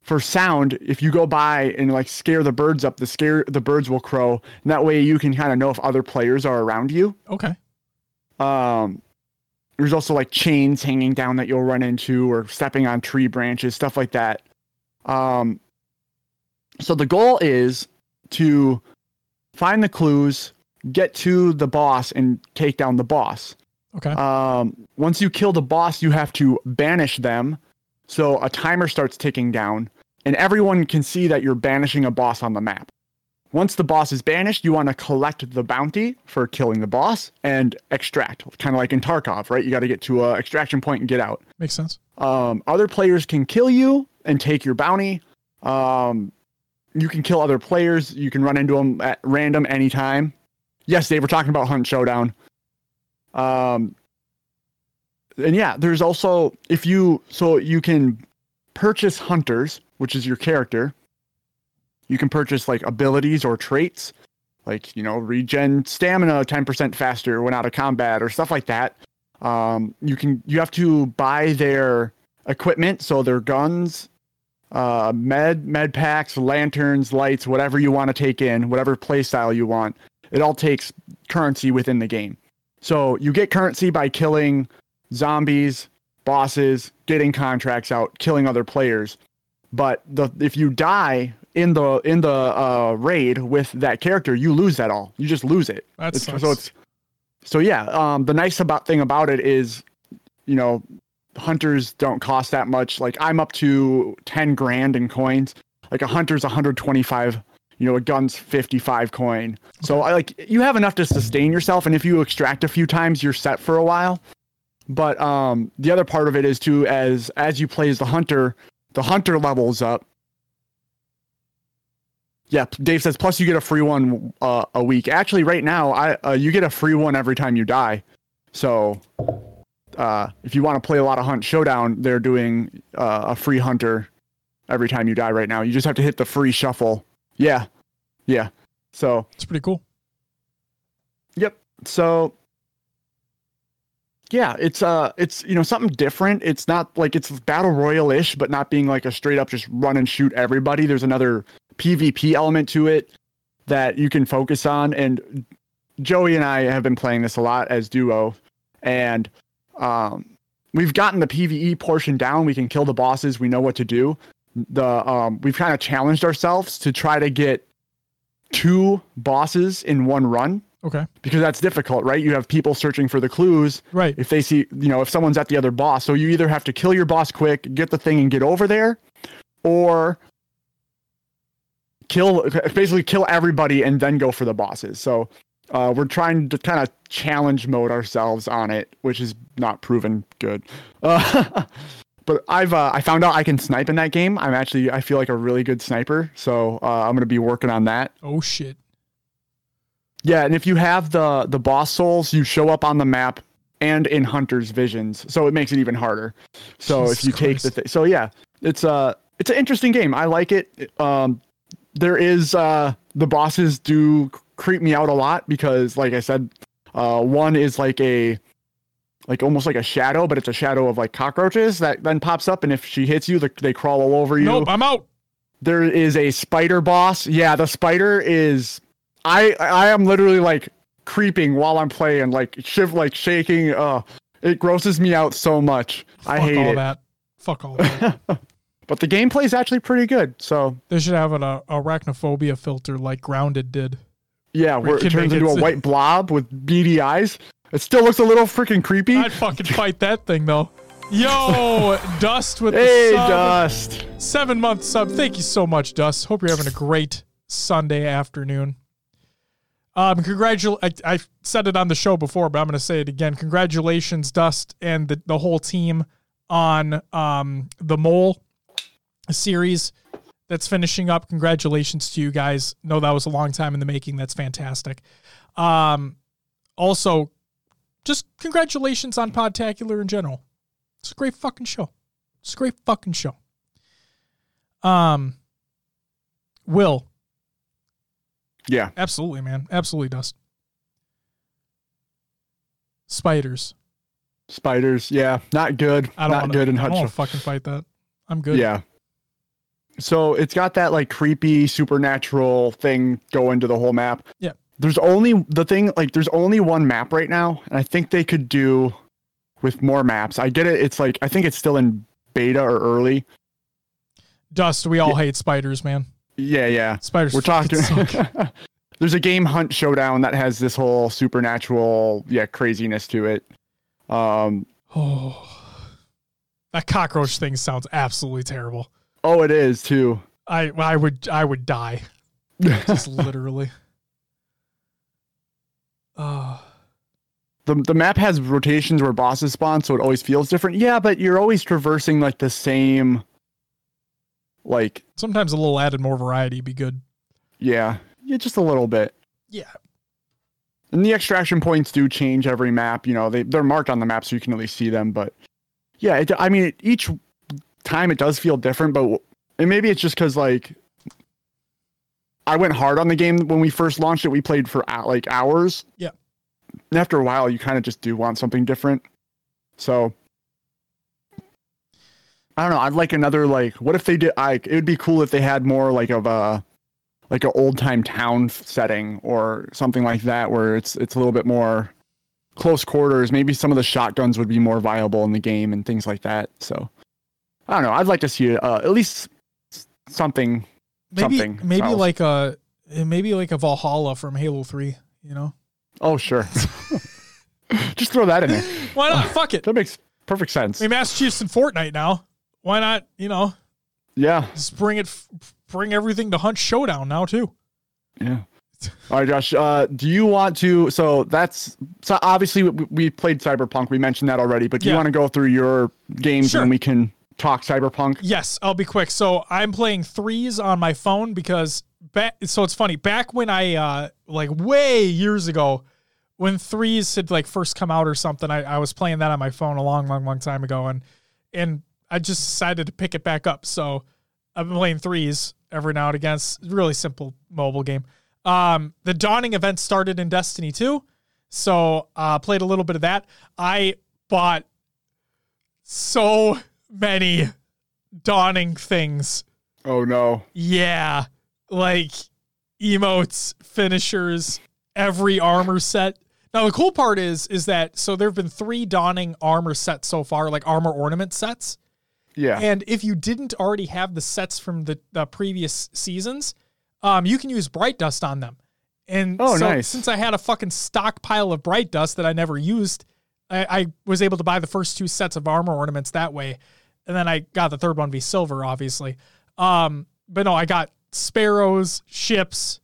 for sound, if you go by and like scare the birds up, the scare the birds will crow, and that way you can kind of know if other players are around you. Okay. Um, there's also like chains hanging down that you'll run into, or stepping on tree branches, stuff like that. Um, so the goal is to find the clues, get to the boss, and take down the boss. Okay. Um, once you kill the boss, you have to banish them. So a timer starts ticking down, and everyone can see that you're banishing a boss on the map. Once the boss is banished, you want to collect the bounty for killing the boss and extract, kind of like in Tarkov, right? You got to get to an extraction point and get out. Makes sense. Um, other players can kill you and take your bounty. Um, you can kill other players. You can run into them at random anytime. Yes, Dave, we're talking about Hunt Showdown. Um, and yeah, there's also if you so you can purchase hunters, which is your character. You can purchase like abilities or traits, like you know regen stamina 10% faster when out of combat or stuff like that. Um, you can you have to buy their equipment, so their guns, uh, med med packs, lanterns, lights, whatever you want to take in, whatever play style you want. It all takes currency within the game. So you get currency by killing zombies, bosses, getting contracts out, killing other players. But the if you die in the in the uh, raid with that character, you lose that all. You just lose it. That It's, so it's so yeah, um, the nice about thing about it is, you know, hunters don't cost that much. Like I'm up to ten grand in coins. Like a hunter's 125. You know, a gun's 55 coin. So I like you have enough to sustain yourself, and if you extract a few times, you're set for a while. But um, the other part of it is too, as as you play as the hunter, the hunter levels up. Yeah, Dave says. Plus, you get a free one uh, a week. Actually, right now, I uh, you get a free one every time you die. So, uh, if you want to play a lot of Hunt Showdown, they're doing uh, a free hunter every time you die right now. You just have to hit the free shuffle. Yeah, yeah. So, It's pretty cool. Yep. So yeah, it's uh it's you know something different. It's not like it's battle royale ish, but not being like a straight up just run and shoot everybody. There's another PvP element to it that you can focus on. And Joey and I have been playing this a lot as duo, and um we've gotten the PvE portion down. We can kill the bosses. We know what to do. The um we've kind of challenged ourselves to try to get two bosses in one run Okay. because that's difficult, right? You have people searching for the clues. Right. If they see, you know, if someone's at the other boss, so you either have to kill your boss quick, get the thing and get over there, or kill basically kill everybody and then go for the bosses. So uh, we're trying to kind of challenge mode ourselves on it, which is not proven good. Uh, but I've uh, I found out I can snipe in that game. I'm actually I feel like a really good sniper, so uh, I'm gonna be working on that. Oh shit. Yeah, and if you have the the boss souls, you show up on the map and in hunters' visions, so it makes it even harder. So Jesus if you take the th- so yeah, it's uh it's an interesting game. I like it. Um, there is uh the bosses do creep me out a lot because, like I said, uh one is like a like almost like a shadow, but it's a shadow of like cockroaches that then pops up, and if she hits you, they crawl all over you. Nope, I'm out. There is a spider boss. Yeah, the spider is I I am literally like creeping while I'm playing, like shiv like shaking. Uh it grosses me out so much. I hate all it. that. Fuck all that. But the gameplay is actually pretty good. So they should have an uh, arachnophobia filter like Grounded did. yeah, We where it turns into a white blob with beady eyes. It still looks a little freaking creepy. I'd fucking fight that thing though. Yo, Dust with Hey, the sub. Dust. Seven month sub. Thank you so much, Dust. Hope you're having a great Sunday afternoon. Um, congratul. I, I said it on the show before, but I'm going to say it again. Congratulations, Dust, and the, the whole team on um the Mole series that's finishing up. Congratulations to you guys. Know that was a long time in the making. That's fantastic. Um, also, just congratulations on Podtacular in general. It's a great fucking show. It's a great fucking show. Um, Will, Yeah. absolutely, man, absolutely Dust. Spiders. Spiders. Yeah. Not good. I don't not wanna, good in I don't Hutch. fucking fight that. I'm good. Yeah. So it's got that like creepy supernatural thing going to the whole map. Yeah. There's only the thing like there's only one map right now, and I think they could do with more maps. I get it. It's like I think it's still in beta or early. Dust. We all hate spiders, man. Yeah, yeah. Spiders. We're talking. there's a game hunt showdown that has this whole supernatural yeah craziness to it. Um. oh, that cockroach thing sounds absolutely terrible. Oh, it is too. I I would I would die. Just literally. Oh. the the map has rotations where bosses spawn, so it always feels different. Yeah, but you're always traversing like the same. Like Sometimes a little added more variety be good. yeah, yeah, just a little bit. Yeah. And the extraction points do change every map. You know, they they're marked on the map so you can at least see them. But yeah, it, I mean, each time it does feel different. But and maybe it's just because like I went hard on the game when we first launched it. We played for like hours. Yeah. And after a while, you kind of just do want something different. So I don't know. I'd like another like. What if they did? I it would be cool if they had more like of a like an old time town setting or something like that, where it's it's a little bit more close quarters. Maybe some of the shotguns would be more viable in the game and things like that. So I don't know. I'd like to see uh, at least something. Maybe Something maybe else. like a maybe like a Valhalla from Halo 3, you know? Oh sure. Just throw that in there. Why not? Fuck it. That makes perfect sense. I mean, Massachusetts and Fortnite now. Why not? You know, Yeah. just bring it, bring everything to Hunt Showdown now too. Yeah. All right, Josh. Uh, do you want to? So that's so obviously we, we played Cyberpunk. We mentioned that already. But do you want to go through your games Sure. and we can talk Cyberpunk? Yes, I'll be quick. So I'm playing threes on my phone because. So it's funny. Back when I uh like way years ago, when threes had like first come out or something, I, I was playing that on my phone a long, long, long time ago, and and I just decided to pick it back up. So I've been playing threes every now and again. It's really simple mobile game. Um, the dawning event started in Destiny 2, so uh, played a little bit of that. I bought so many dawning things. Oh no. Yeah, like emotes, finishers, every armor set. Now the cool part is is that so there have been three dawning armor sets so far, like armor ornament sets. Yeah. And if you didn't already have the sets from the, the previous seasons, um, you can use bright dust on them. And Oh, so nice. since I had a fucking stockpile of bright dust that I never used, I, I was able to buy the first two sets of armor ornaments that way. And then I got the third one be silver, obviously. Um, but no, I got sparrows, ships,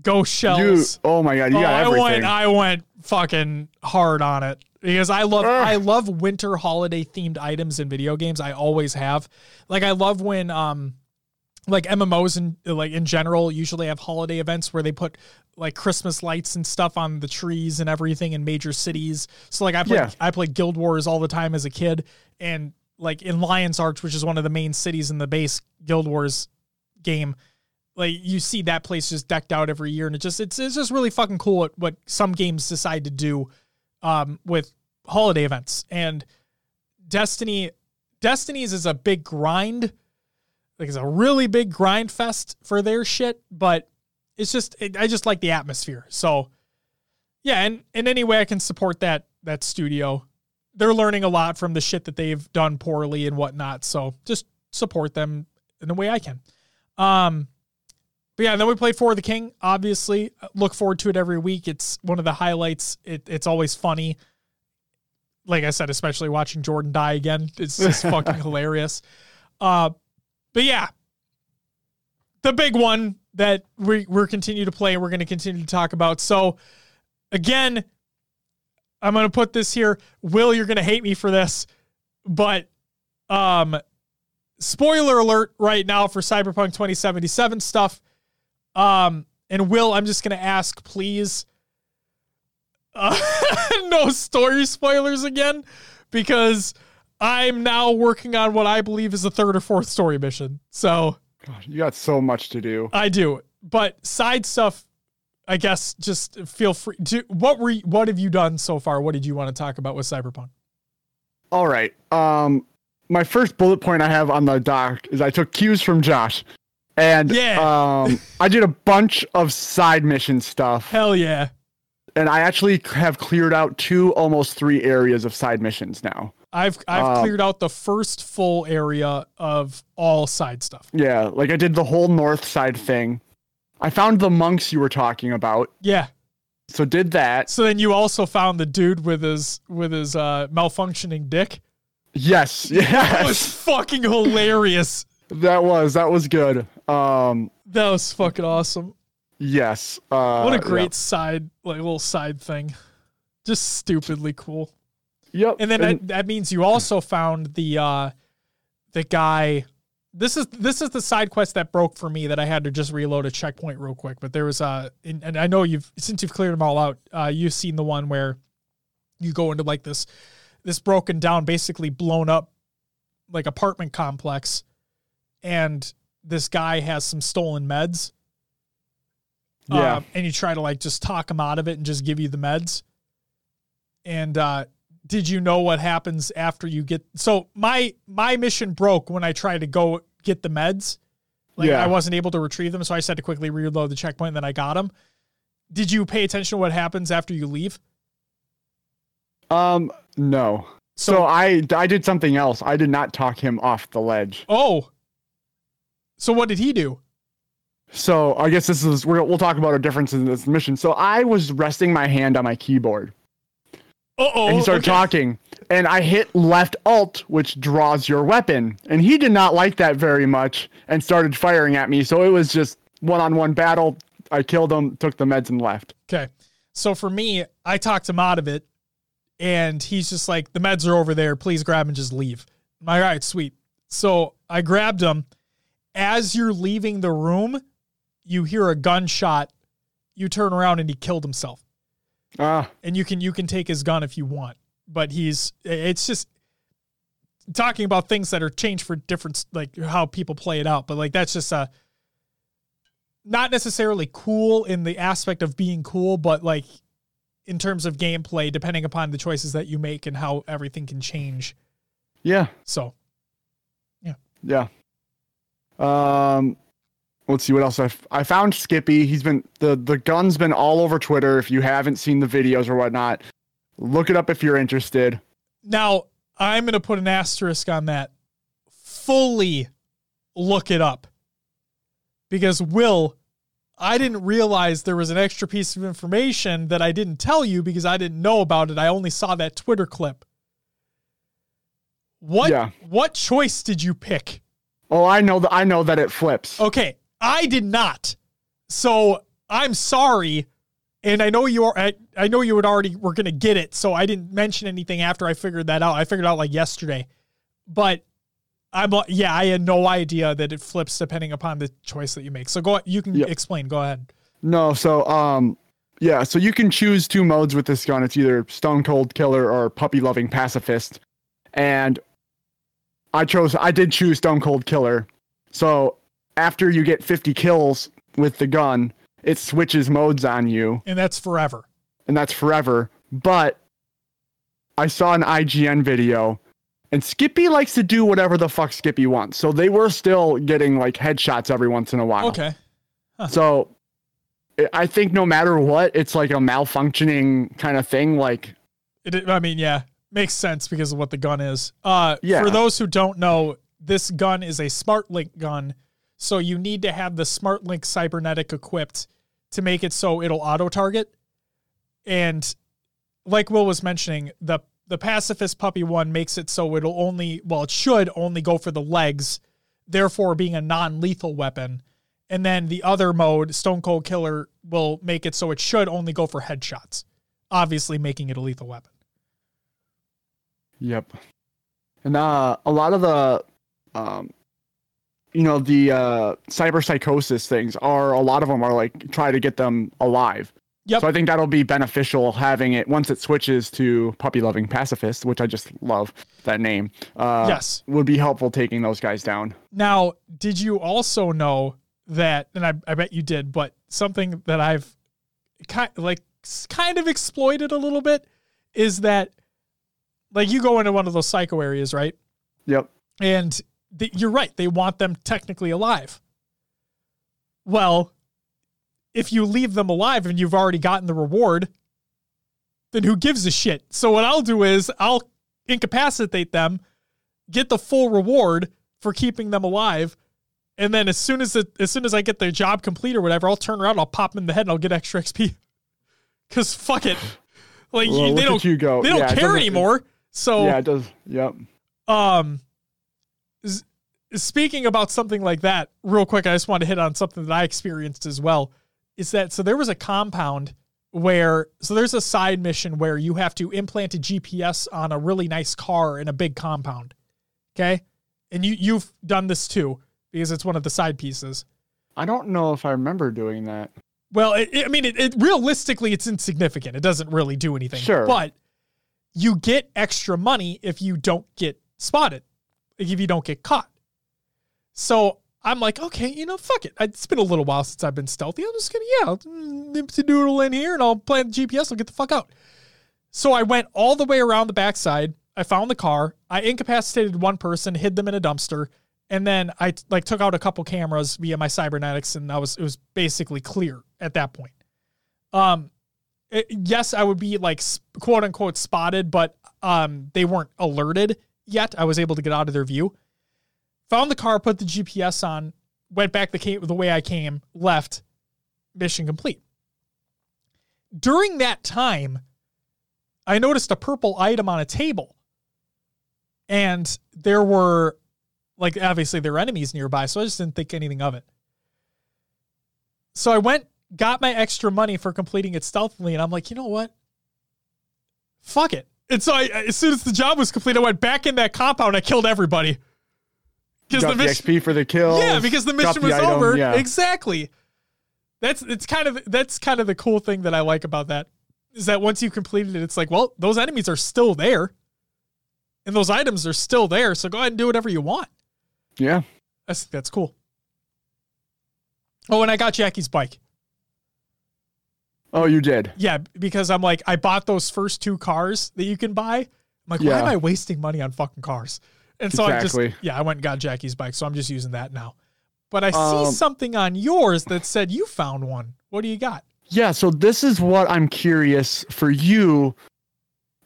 ghost you. shells. Oh my god. You Oh, got I went I went fucking hard on it because I love Ugh. I love winter holiday themed items in video games. I always have. Like I love when um like MMOs and like in general usually have holiday events where they put like Christmas lights and stuff on the trees and everything in major cities. So like I played Yeah. I played Guild Wars all the time as a kid and like in Lion's Arch, which is one of the main cities in the base Guild Wars game, like you see that place just decked out every year and it just it's, it's just really fucking cool what, what some games decide to do um with holiday events. And destiny destiny's is a big grind like it's a really big grind fest for their shit but it's just it, i just like the atmosphere. So yeah and in any way i can support that that studio they're learning a lot from the shit that they've done poorly and whatnot so just support them in the way i can um but yeah, then we played For the King. Obviously, look forward to it every week. It's one of the highlights. It, it's always funny. Like I said, especially watching Jordan die again. It's just fucking hilarious. Uh, but yeah, the big one that we we're continue to play. We're going to continue to talk about. So again, I'm going to put this here. Will, you're going to hate me for this, but um, spoiler alert right now for Cyberpunk 2077 stuff. Um, and Will, I'm just gonna ask, please, uh, no story spoilers again, because I'm now working on what I believe is the third or fourth story mission. So God, you got so much to do. I do, but side stuff, I guess, just feel free. To, what were what have you done so far? What did you want to talk about with Cyberpunk? All right. Um, my first bullet point I have on the doc is I took cues from Josh, and Yeah. um, I did a bunch of side mission stuff, Hell yeah! and I actually have cleared out two, almost three areas of side missions now. I've I've Um, cleared out the first full area of all side stuff. Yeah, like I did the whole north side thing. I found the monks you were talking about, Yeah. so did that. So then you also found the dude with his with his uh, malfunctioning dick. Yes, Yes. That was fucking hilarious. that was that was good. Um, That was fucking awesome. yes. Uh, What a great side like little side thing. Just stupidly cool. Yep. And then that, that means you also found the uh the guy this is this is the side quest that broke for me that I had to just reload a checkpoint real quick. But there was uh and, and I know you've since you've cleared them all out, uh you've seen the one where you go into like this this broken down, basically blown up like apartment complex, and this guy has some stolen meds. Yeah. Um, and you try to like just talk him out of it and just give you the meds. And uh did you know what happens after you get so my my mission broke when I tried to go get the meds. Like Yeah. I wasn't able to retrieve them, so I just had to quickly reload the checkpoint and then I got them. Did you pay attention to what happens after you leave? Um, no. So, So, I I did something else. I did not talk him off the ledge. oh. So what did he do? So I guess this is we're, we'll talk about our differences in this mission. So I was resting my hand on my keyboard, Uh-oh. and he started okay. talking. And I hit left alt, which draws your weapon. And he did not like that very much and started firing at me. So it was just one on one battle. I killed him, took the meds, and left. Okay. So for me, I talked him out of it, and he's just like, the meds are over there. Please grab and just leave. I'm like, all right, sweet. So I grabbed him. As you're leaving the room, you hear a gunshot. You turn around and he killed himself. Ah, And you can you can take his gun if you want. But he's it's just talking about things that are changed for different like how people play it out. But like that's just a not necessarily cool in the aspect of being cool, but like in terms of gameplay, depending upon the choices that you make and how everything can change. yeah, So yeah. Yeah. Um, let's see what else I, f- I found. Skippy. He's been the the gun's been all over Twitter. If you haven't seen the videos or whatnot, look it up if you're interested. now I'm gonna put an asterisk on that. Fully look it up. Because Will, I didn't realize there was an extra piece of information that I didn't tell you because I didn't know about it. I only saw that Twitter clip. What Yeah. what choice did you pick? Oh, I know that. I know that it flips. Okay, I did not. So I'm sorry, and I know you are. I, I know you had already were gonna get it, so I didn't mention anything after I figured that out. I figured it out like yesterday, but I'm uh, yeah, I had no idea that it flips depending upon the choice that you make. So go, you can Yep. explain. Go ahead. No, so um yeah, so you can choose two modes with this gun. It's either Stone Cold Killer or Puppy Loving Pacifist. And I chose I did choose Stone Cold Killer. So after you get 50 kills with the gun, it switches modes on you And that's forever. and that's forever. But I saw an IGN video and Skippy likes to do whatever the fuck Skippy wants. So they were still getting like headshots every once in a while. Okay. So I- I think no matter what, it's like a malfunctioning kind of thing. Like, It, I mean, yeah, makes sense because of what the gun is. Uh, Yeah. For those who don't know, this gun is a Smart Link gun, so you need to have the SmartLink cybernetic equipped to make it so it'll auto target. And like Will was mentioning, the the pacifist puppy one makes it so it'll only well, it should only go for the legs, therefore being a non-lethal weapon. And then the other mode, Stone Cold Killer, will make it so it should only go for headshots, obviously making it a lethal weapon. yep. And uh, a lot of the, um, you know, the uh, cyber psychosis things are a lot of them are like try to get them alive. Yep. So I think that'll be beneficial having it once it switches to puppy loving pacifist, which I just love that name. Uh, Yes. Would be helpful taking those guys down. Now, did you also know that, and I, I bet you did, but something that I've kind like kind of exploited a little bit is that, like, you go into one of those psycho areas, right? Yep. And th- you're right, they want them technically alive. Well, if you leave them alive and you've already gotten the reward, then who gives a shit? So what I'll do is I'll incapacitate them, get the full reward for keeping them alive, and then as soon as it, as soon as I get their job complete or whatever, I'll turn around, I'll pop them in the head, and I'll get extra XP. Cause fuck it, like Well, you, they don't you go. they don't Yeah, care anymore. So Yeah, it does. Yep. um speaking about something like that real quick i just want to hit on something that i experienced as well is that so there was a compound where so there's a side mission where you have to implant a gps on a really nice car in a big compound okay and you you've done this too because it's one of the side pieces I don't know if I remember doing that. well, it, it- I mean, it, it realistically, it's insignificant. It doesn't really do anything. Sure. But you get extra money if you don't get spotted, if you don't get caught. So I'm like, okay, you know, fuck it. It's been a little while since I've been stealthy. I'm just gonna, yeah, I'll doodle in here and I'll plant the GPS. I'll get the fuck out. So I went all the way around the backside. I found the car. I incapacitated one person, hid them in a dumpster, and then I like took out a couple cameras via my cybernetics, and I was it was basically clear at that point. Um, it- yes, I would be like quote unquote spotted, but um, they weren't alerted yet. I was able to get out of their view. Found the car, put the GPS on, went back the the way I came, left. Mission complete. During that time, I noticed a purple item on a table. And there were like obviously there were enemies nearby, so I just didn't think anything of it. So I went, got my extra money for completing it stealthily, and I'm like, you know what? Fuck it. And so I, as soon as the job was complete, I went back in that compound. I killed everybody. Because the the, mission, XP for the kill. yeah, because the mission was item, over. Yeah. Exactly. That's it's kind of that's kind of the cool thing that I like about that is that once you completed it, it's like, well, those enemies are still there, and those items are still there. So go ahead and do whatever you want. yeah. That's that's cool. Oh, and I got Jackie's bike. Oh, you did. Yeah, because I'm like, I bought those first two cars that you can buy. I'm like, why am I wasting money on fucking cars? And so Exactly. I just, yeah, I went and got Jackie's bike. So I'm just using that now. But I Um, see something on yours that said you found one. What do you got? Yeah, so this is what I'm curious for you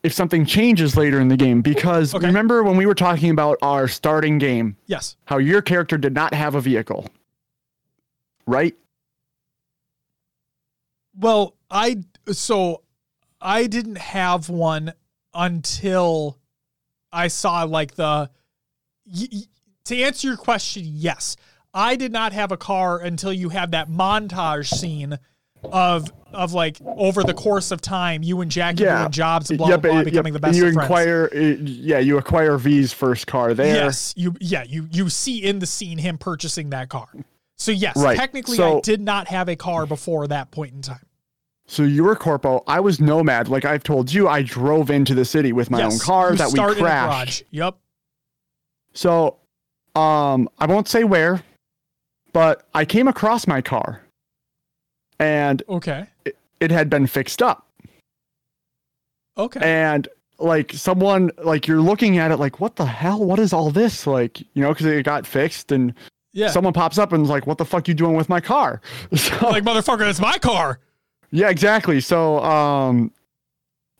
if something changes later in the game because Okay. remember when we were talking about our starting game, Yes. how your character did not have a vehicle. Right? Well, I, so I didn't have one until I saw like the, y- to answer your question, yes. I did not have a car until you had that montage scene of of like over the course of time, you and Jackie Yeah. doing jobs and blah Yep, blah blah, yep, becoming the and best you of friends. acquire uh, yeah, you acquire V's first car there. Yes, you yeah you you see in the scene him purchasing that car. So yes, Right. technically I did not have a car before that point in time. So you were corpo, I was nomad. Like I've told you, I drove into the city with my yes, own car that we start in a crashed. Yep. So, um, I won't say where, but I came across my car, and Okay. it it had been fixed up. Okay. And like someone, like you're looking at it, like what the hell? What is all this? Like you know, because it got fixed, and yeah. someone pops up and is like, "What the fuck you doing with my car?" So, like motherfucker, that's my car. yeah, exactly. So, um,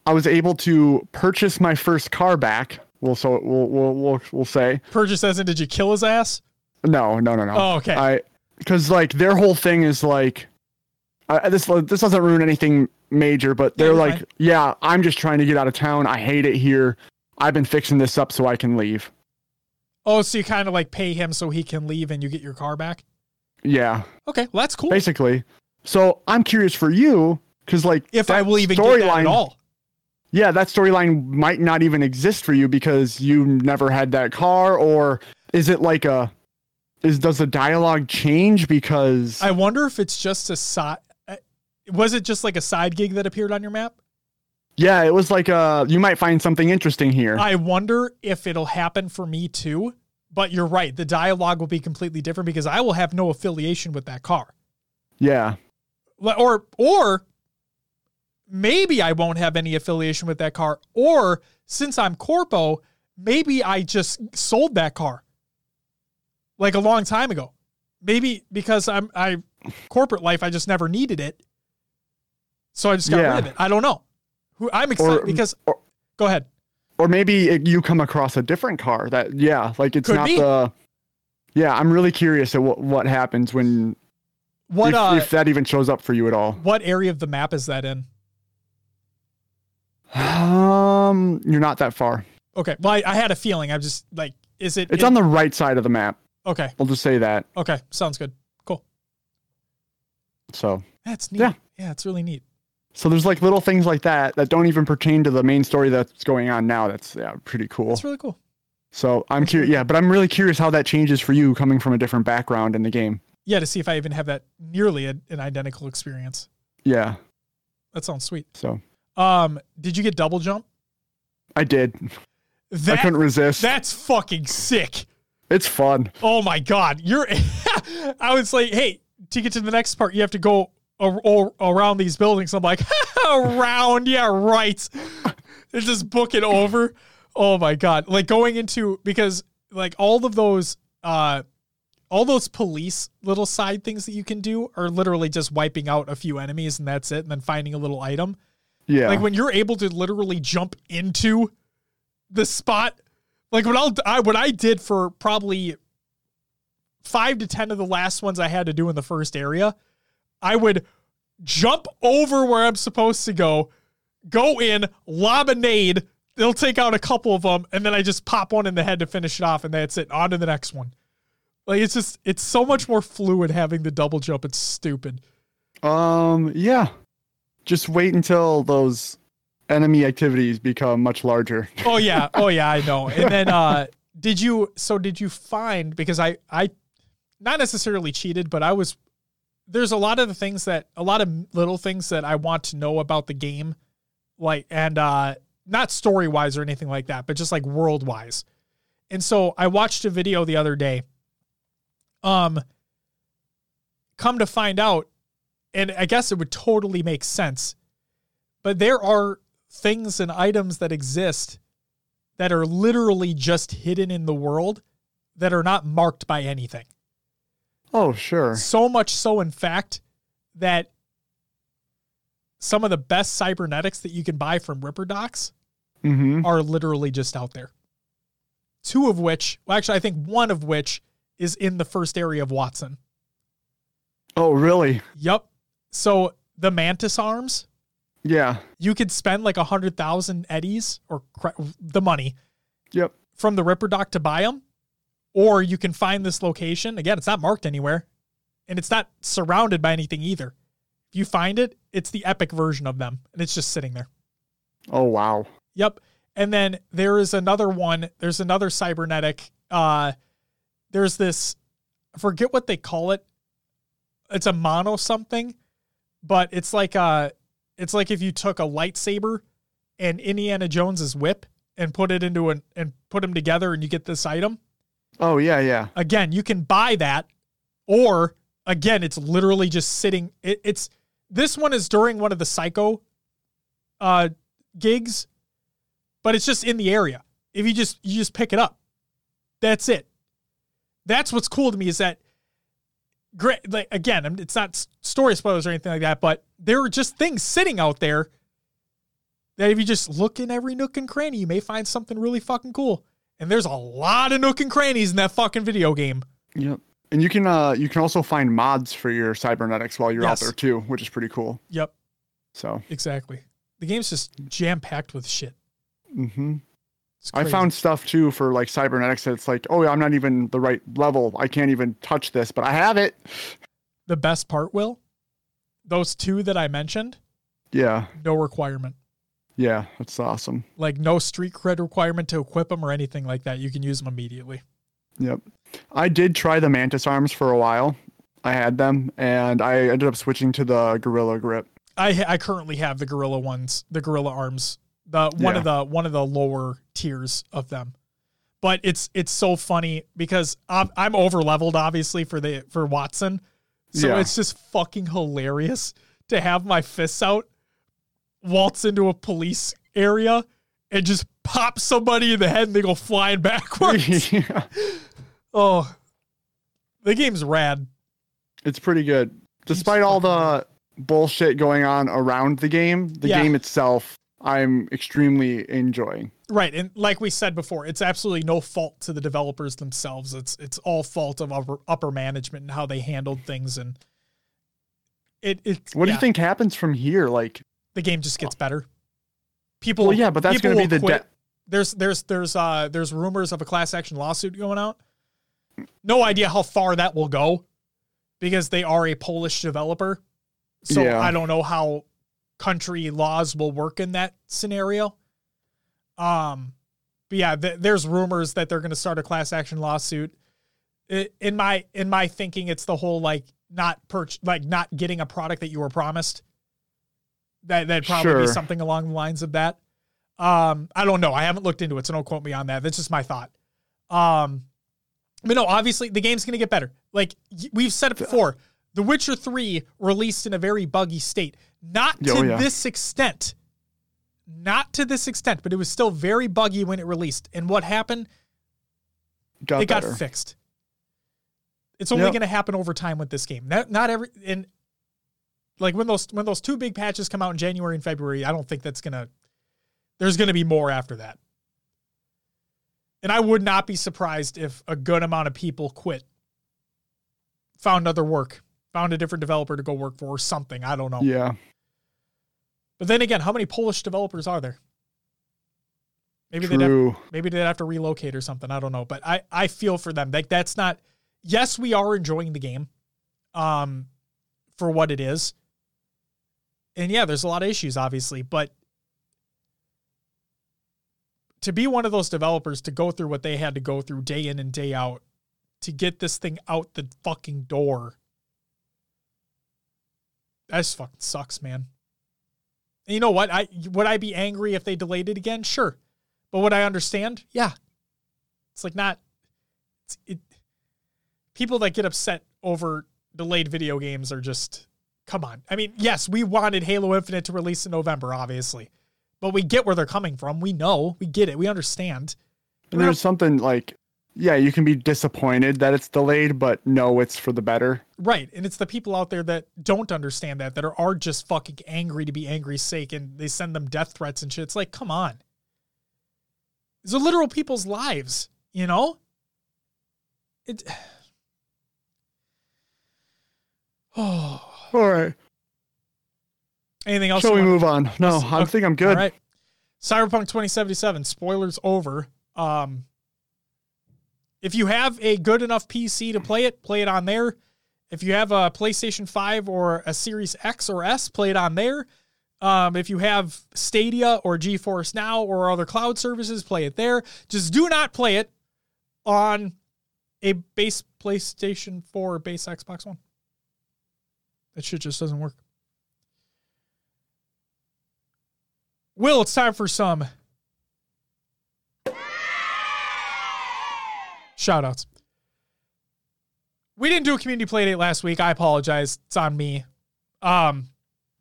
I was able to purchase my first car back. Well, so we'll we'll we'll, we'll say Purchase as in did you kill his ass? no, no, no, no. Oh, okay. I because like their whole thing is like uh, this this doesn't ruin anything major, but they're you're like, fine. yeah, I'm just trying to get out of town. I hate it here. I've been fixing this up so I can leave. oh, so you kind of like pay him so he can leave and you get your car back? Yeah, Okay, well that's cool. basically. So I'm curious for you because like if I will even get that at storyline- all. Yeah, that storyline might not even exist for you because you never had that car, or is it like a is does the dialogue change because I wonder if it's just a side. Was it just like a side gig that appeared on your map? yeah, it was like uh you might find something interesting here. I wonder if it'll happen for me too. But you're right. The dialogue will be completely different because I will have no affiliation with that car. yeah, Or or maybe I won't have any affiliation with that car. Or since I'm corpo, maybe I just sold that car like a long time ago. Maybe because I'm I corporate life, I just never needed it. So I just got Yeah. rid of it. I don't know. Who I'm excited Or- because or- go ahead. or maybe it, you come across a different car that yeah like it's Could not be. the yeah i'm really curious at what, what happens when What if, uh if that even shows up for you at all what area of the map is that in? Um you're not that far Okay. Well, I, I had a feeling. I'm just like, is it? it's in- on the right side of the map Okay. i'll just say that Okay. Sounds good. Cool. so That's neat. Yeah. Yeah, it's really neat. so there's like little things like that that don't even pertain to the main story that's going on now that's yeah pretty cool That's really cool. so i'm curious yeah but i'm really curious how that changes for you coming from a different background in the game Yeah, to see if I even have that nearly a, an identical experience. yeah That sounds sweet. so Um, did you get double jump? i did i couldn't resist that's fucking sick. it's fun Oh my god, you're. I was like, hey, to get to the next part, you have to go a- a- around these buildings. I'm like, around, yeah, right. And just book it over. Oh my god, like going into because like all of those, uh, all those police little side things that you can do are literally just wiping out a few enemies and that's it, and then finding a little item. Yeah Like when you're able to literally jump into the spot, like what I'll I, what I did for probably five to ten of the last ones I had to do in the first area, I would jump over where I'm supposed to go, go in, lob a nade. They'll take out a couple of them, and then I just pop one in the head to finish it off, and that's it. On to the next one. Like it's just it's so much more fluid having the double jump. It's stupid. Um, yeah. Just wait until those enemy activities become much larger. Oh yeah, oh yeah, I know. And then uh did you so did you find because I I not necessarily cheated, but I was there's a lot of the things that a lot of little things that I want to know about the game like and uh not story wise or anything like that, but just like world wise. And so I watched a video the other day. Um come to find out and I guess it would totally make sense. But there are things and items that exist that are literally just hidden in the world that are not marked by anything. Oh, sure. So much so, in fact, that some of the best cybernetics that you can buy from Ripper Docs Mm-hmm. are literally just out there. Two of which, well, actually, I think one of which is in the first area of Watson. Oh, really? Yup. So the Mantis arms, Yeah. you could spend like a hundred thousand eddies or cra- the money Yep. from the Ripperdoc to buy them, or you can find this location. Again, it's not marked anywhere, and it's not surrounded by anything either. If you find it, it's the epic version of them, and it's just sitting there. Oh, wow. Yep. And then there is another one. There's another cybernetic. Uh, there's this. I forget what they call it. It's a mono something, but it's like uh It's like if you took a lightsaber and Indiana Jones's whip and put it into an and put them together, and you get this item. Oh, yeah, yeah. Again, you can buy that, or again, it's literally just sitting. It, it's this one is during one of the psycho uh gigs, but it's just in the area. If you just you just pick it up, that's it. That's what's cool to me is that great. Like again, it's not story spoilers or anything like that, but there are just things sitting out there that if you just look in every nook and cranny, you may find something really fucking cool. And there's a lot of nook and crannies in that fucking video game. Yep. And you can uh you can also find mods for your cybernetics while you're Yes. out there too, which is pretty cool. Yep, So, exactly. The game's just jam packed with shit. hmm It's I found stuff too for like cybernetics that's like, oh, yeah, I'm not even the right level. I can't even touch this, but I have it. the best part. Will those two that I mentioned, Yeah, no requirement. yeah, that's awesome. like no street cred requirement to equip them or anything like that. You can use them immediately. Yep. I did try the mantis arms for a while. I had them, and I ended up switching to the gorilla grip. I I currently have the gorilla ones, the gorilla arms, the one of the one of the lower tiers of them. But it's it's so funny because I'm I'm over leveled obviously for the for Watson, so Yeah. it's just fucking hilarious to have my fists out, waltz into a police area, and just pop somebody in the head and they go flying backwards. yeah, oh, the game's rad. it's pretty good. Despite all the bullshit going on around the game, the Yeah. game itself, I'm extremely enjoying. Right, and like we said before, it's absolutely no fault to the developers themselves. It's it's all fault of upper, upper management and how they handled things, and it it. What do you think happens from here? Like, The game just gets better. People, well, yeah, but that's going to be the de- there's there's there's uh there's rumors of a class action lawsuit going out. No idea how far that will go, because they are a Polish developer. So Yeah. I don't know how country laws will work in that scenario. Um, but yeah, th- there's rumors that they're going to start a class action lawsuit. I- In my in my thinking, it's the whole like not perch like not getting a product that you were promised. That that'd probably be something along the lines of that. Um, I don't know. I haven't looked into it, so don't quote me on that. That's just my thought. Um, but no, obviously the game's going to get better. Like we've said it before, The Witcher 3 released in a very buggy state. Not oh, to Oh, yeah. this extent. Not to this extent, but it was still very buggy when it released. And what happened? got it got fixed. It's only Yep. going to happen over time with this game. Not, not every and like when those when those two big patches come out in January and February, I don't think that's going to there's going to be more after that. And I would not be surprised if a good amount of people quit. Found other work, found a different developer to go work for or something, I don't know. Yeah. But then again, how many Polish developers are there? Maybe they'd have, maybe they'd have to relocate or something. I don't know, but I I feel for them. Like that's not. Yes, we are enjoying the game, um, for what it is. And yeah, there's a lot of issues, obviously, but to be one of those developers to go through what they had to go through day in and day out to get this thing out the fucking door. That just fucking sucks, man. And you know what? I would I be angry if they delayed it again? Sure. But would I understand? Yeah. It's like not it's, it people that get upset over delayed video games are just come on. I mean, yes, we wanted Halo Infinite to release in November, obviously. But we get where they're coming from. We know, we get it, we understand. And there's something like, yeah, you can be disappointed that it's delayed, but no, it's for the better. Right. And it's the people out there that don't understand that, that are, are just fucking angry to be angry's sake and they send them death threats and shit. It's like, come on. These are literal people's lives, you know? It Oh. All right. Anything else? Shall we move on? No, I okay, think I'm good. All right. Cyberpunk 2077, spoilers over. Um, if you have a good enough PC to play it, play it on there. If you have a PlayStation 5 or a Series X or S, play it on there. Um, if you have Stadia or GeForce Now or other cloud services, play it there. Just do not play it on a base PlayStation 4 or base Xbox One. That shit just doesn't work. Will, it's time for some shout outs. We didn't do a community play date last week. I apologize. It's on me. Um,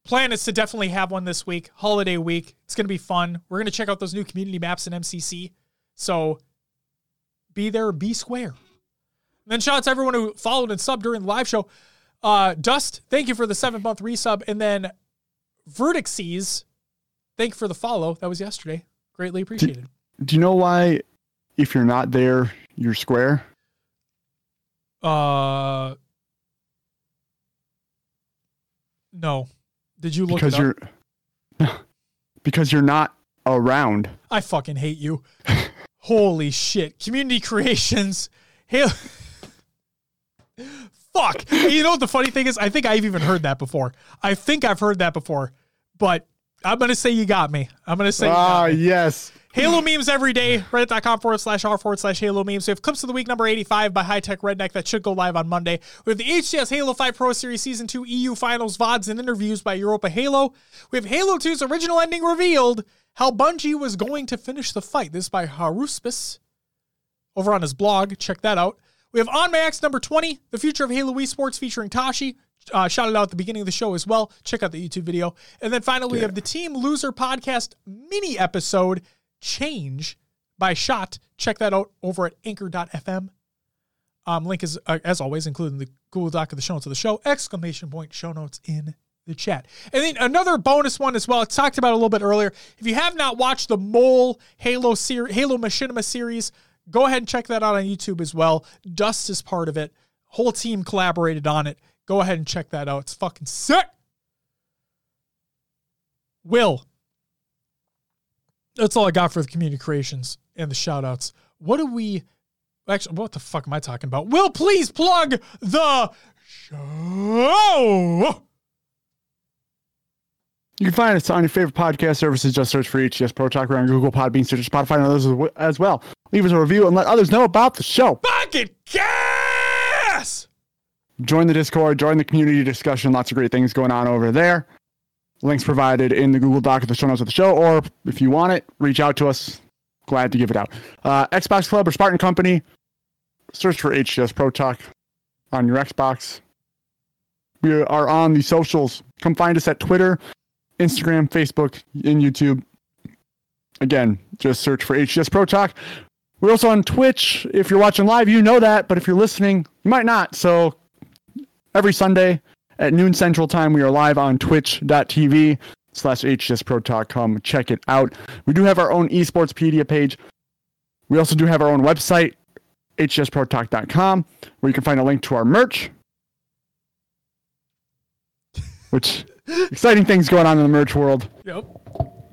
plan is to definitely have one this week, holiday week. It's going to be fun. We're going to check out those new community maps in MCC. So be there, be square. And then shout out to everyone who followed and subbed during the live show. Uh, Dust, thank you for the seventh month resub. And then Vertixes, thank you for the follow. That was yesterday. Greatly appreciated. Do you know why, if you're not there, you're square? Uh, no. Did you look Because it up? you're because you're not around. I fucking hate you. Holy shit. Community creations. Hey, fuck. You know what the funny thing is? I think I've even heard that before. I think I've heard that before, but I'm going to say you got me. I'm going to say Ah, yes. Halo memes every day. Reddit.com forward slash r forward slash Halo memes. We have clips of the week number 85 by High Tech Redneck that should go live on Monday. We have the HCS Halo 5 Pro Series Season 2 EU Finals VODs and interviews by Europa Halo. We have Halo 2's original ending revealed. How Bungie was going to finish the fight. This is by Haruspis over on his blog. Check that out. We have On My X number 20, The Future of Halo Esports featuring Tashi. Uh, shout it out at the beginning of the show as well. Check out the YouTube video. And then finally, we have the Team Loser podcast mini episode, Change by Shot. Check that out over at anchor.fm. Um, link is, uh, as always, including the Google Doc of the show notes of the show, exclamation point show notes in the chat. And then another bonus one as well. I talked about a little bit earlier. If you have not watched the Mole Halo ser- Halo Machinima series, go ahead and check that out on YouTube as well. Dust is part of it. Whole team collaborated on it. Go ahead and check that out. It's fucking sick. Will. That's all I got for the community creations and the shout outs. What do we actually what the fuck am I talking about? Will please plug the show. You can find us on your favorite podcast services. Just search for HCS Pro Talk. We're on Google, Podbean, Stitcher, Spotify, and others as as well. Leave us a review and let others know about the show. Bucket gas! Join the Discord, join the community discussion. Lots of great things going on over there. Links provided in the Google Doc of the show notes of the show, or if you want it, reach out to us. Glad to give it out. Uh, Xbox Club or Spartan Company. Search for HCS Pro Talk on your Xbox. We are on the socials. Come find us at Twitter, Instagram, Facebook, and YouTube. Again, just search for HCS Pro Talk. We're also on Twitch. If you're watching live, you know that, but if you're listening, you might not. So every Sunday at noon Central Time, we are live on twitch.tv slash Come check it out. We do have our own esportspedia page. We also do have our own website, hcsprotalk.com, where you can find a link to our merch, which exciting things going on in the merch world. Yep.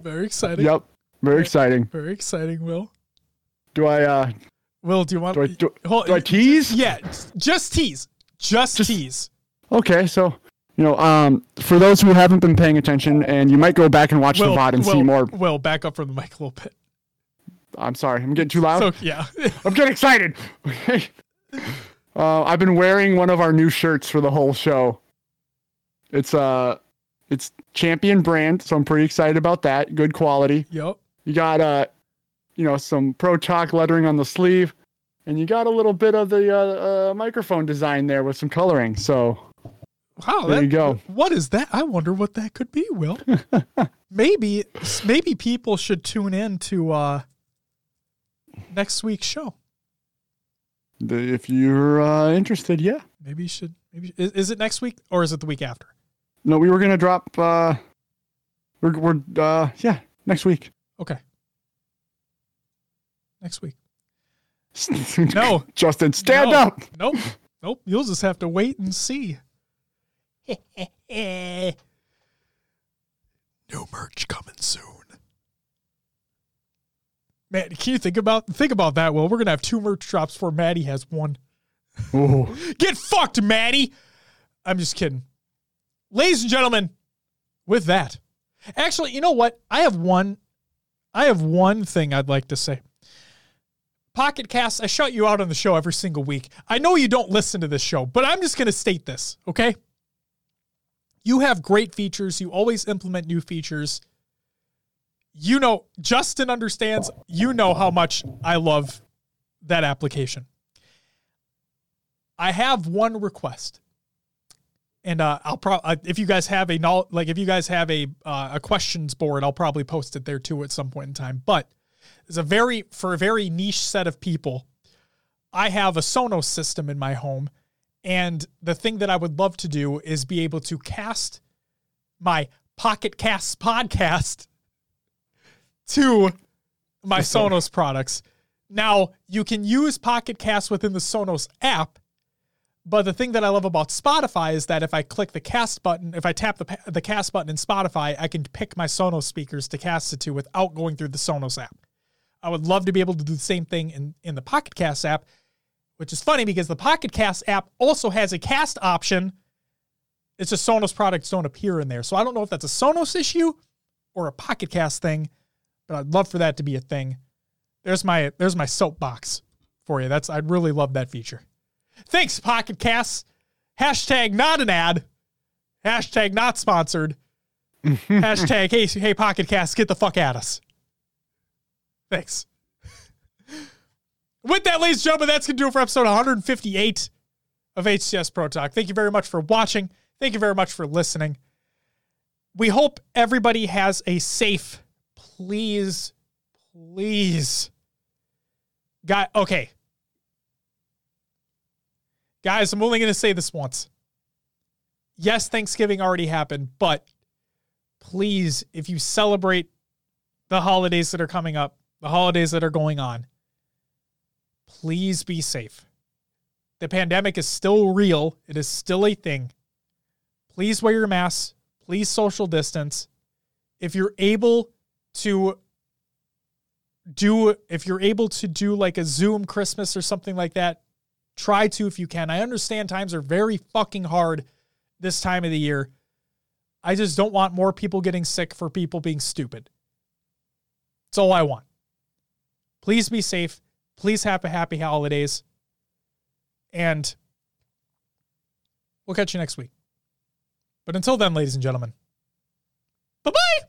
Very exciting. Yep, very exciting. Very exciting, Will. Do I uh Will, do you want do I do, Hold- do I tease? Yeah, just tease. Just, Just- tease. Okay, so you know, um, for those who haven't been paying attention, and you might go back and watch Will, the VOD and Will, see more. Well, back up from the mic a little bit. I'm sorry, I'm getting too loud. So yeah. I'm getting excited. uh, I've been wearing one of our new shirts for the whole show. It's uh, it's Champion brand, so I'm pretty excited about that. Good quality. yep. You got uh, you know, some Pro Talk lettering on the sleeve, and you got a little bit of the uh, uh, microphone design there with some coloring. So Wow, There that, you go. What is that? I wonder what that could be, Will. maybe maybe people should tune in to uh next week's show. if you're uh, interested, yeah. Maybe you should maybe is, is it next week or is it the week after? No, we were gonna drop. Uh, we're we're uh, yeah, next week. Okay. Next week. No. Justin, stand No. up. Nope. Nope. You'll just have to wait and see. New merch coming soon. Man, can you think about think about that? Well, we're gonna have two merch drops before Maddie has one. Oh, Get fucked, Maddie. I'm just kidding. Ladies and gentlemen, with that. Actually, you know what? I have one I have one thing I'd like to say. Pocket Cast, I shut you out on the show every single week. I know you don't listen to this show, but I'm just going to state this, okay? You have great features. You always implement new features. You know, Justin understands. You know how much I love that application. I have one request, and uh, I'll probably if you guys have a like if you guys have a uh, a questions board, I'll probably post it there too at some point in time. But it's a very for a very niche set of people. I have a Sonos system in my home, and the thing that I would love to do is be able to cast my Pocket Cast podcast to my Sonos products. Now, you can use Pocket Cast within the Sonos app, but the thing that I love about Spotify is that if I click the cast button, if I tap the, the cast button in Spotify, I can pick my Sonos speakers to cast it to without going through the Sonos app. I would love to be able to do the same thing in, in the Pocket Cast app, which is funny because the Pocket Cast app also has a cast option. It's just Sonos products don't appear in there. So I don't know if that's a Sonos issue or a Pocket Cast thing, but I'd love for that to be a thing. There's my there's my soapbox for you. That's I'd really love that feature. Thanks, Pocket Casts. Hashtag not an ad. Hashtag not sponsored. Hashtag hey hey Pocket Casts, get the fuck at us. Thanks. With that, ladies and gentlemen, that's gonna do it for episode 158 of HCS Pro Talk. Thank you very much for watching. Thank you very much for listening. We hope everybody has a safe, please, please. Guy, okay. Guys, I'm only going to say this once. Yes, Thanksgiving already happened, but please, if you celebrate the holidays that are coming up, the holidays that are going on, please be safe. The pandemic is still real, it is still a thing. Please wear your masks, please social distance. If you're able to do if you're able to do like a Zoom Christmas or something like that, try to if you can. I understand times are very fucking hard this time of the year. I just don't want more people getting sick for people being stupid. That's all I want. Please be safe. Please have a happy holidays. And we'll catch you next week. But until then, ladies and gentlemen, bye bye.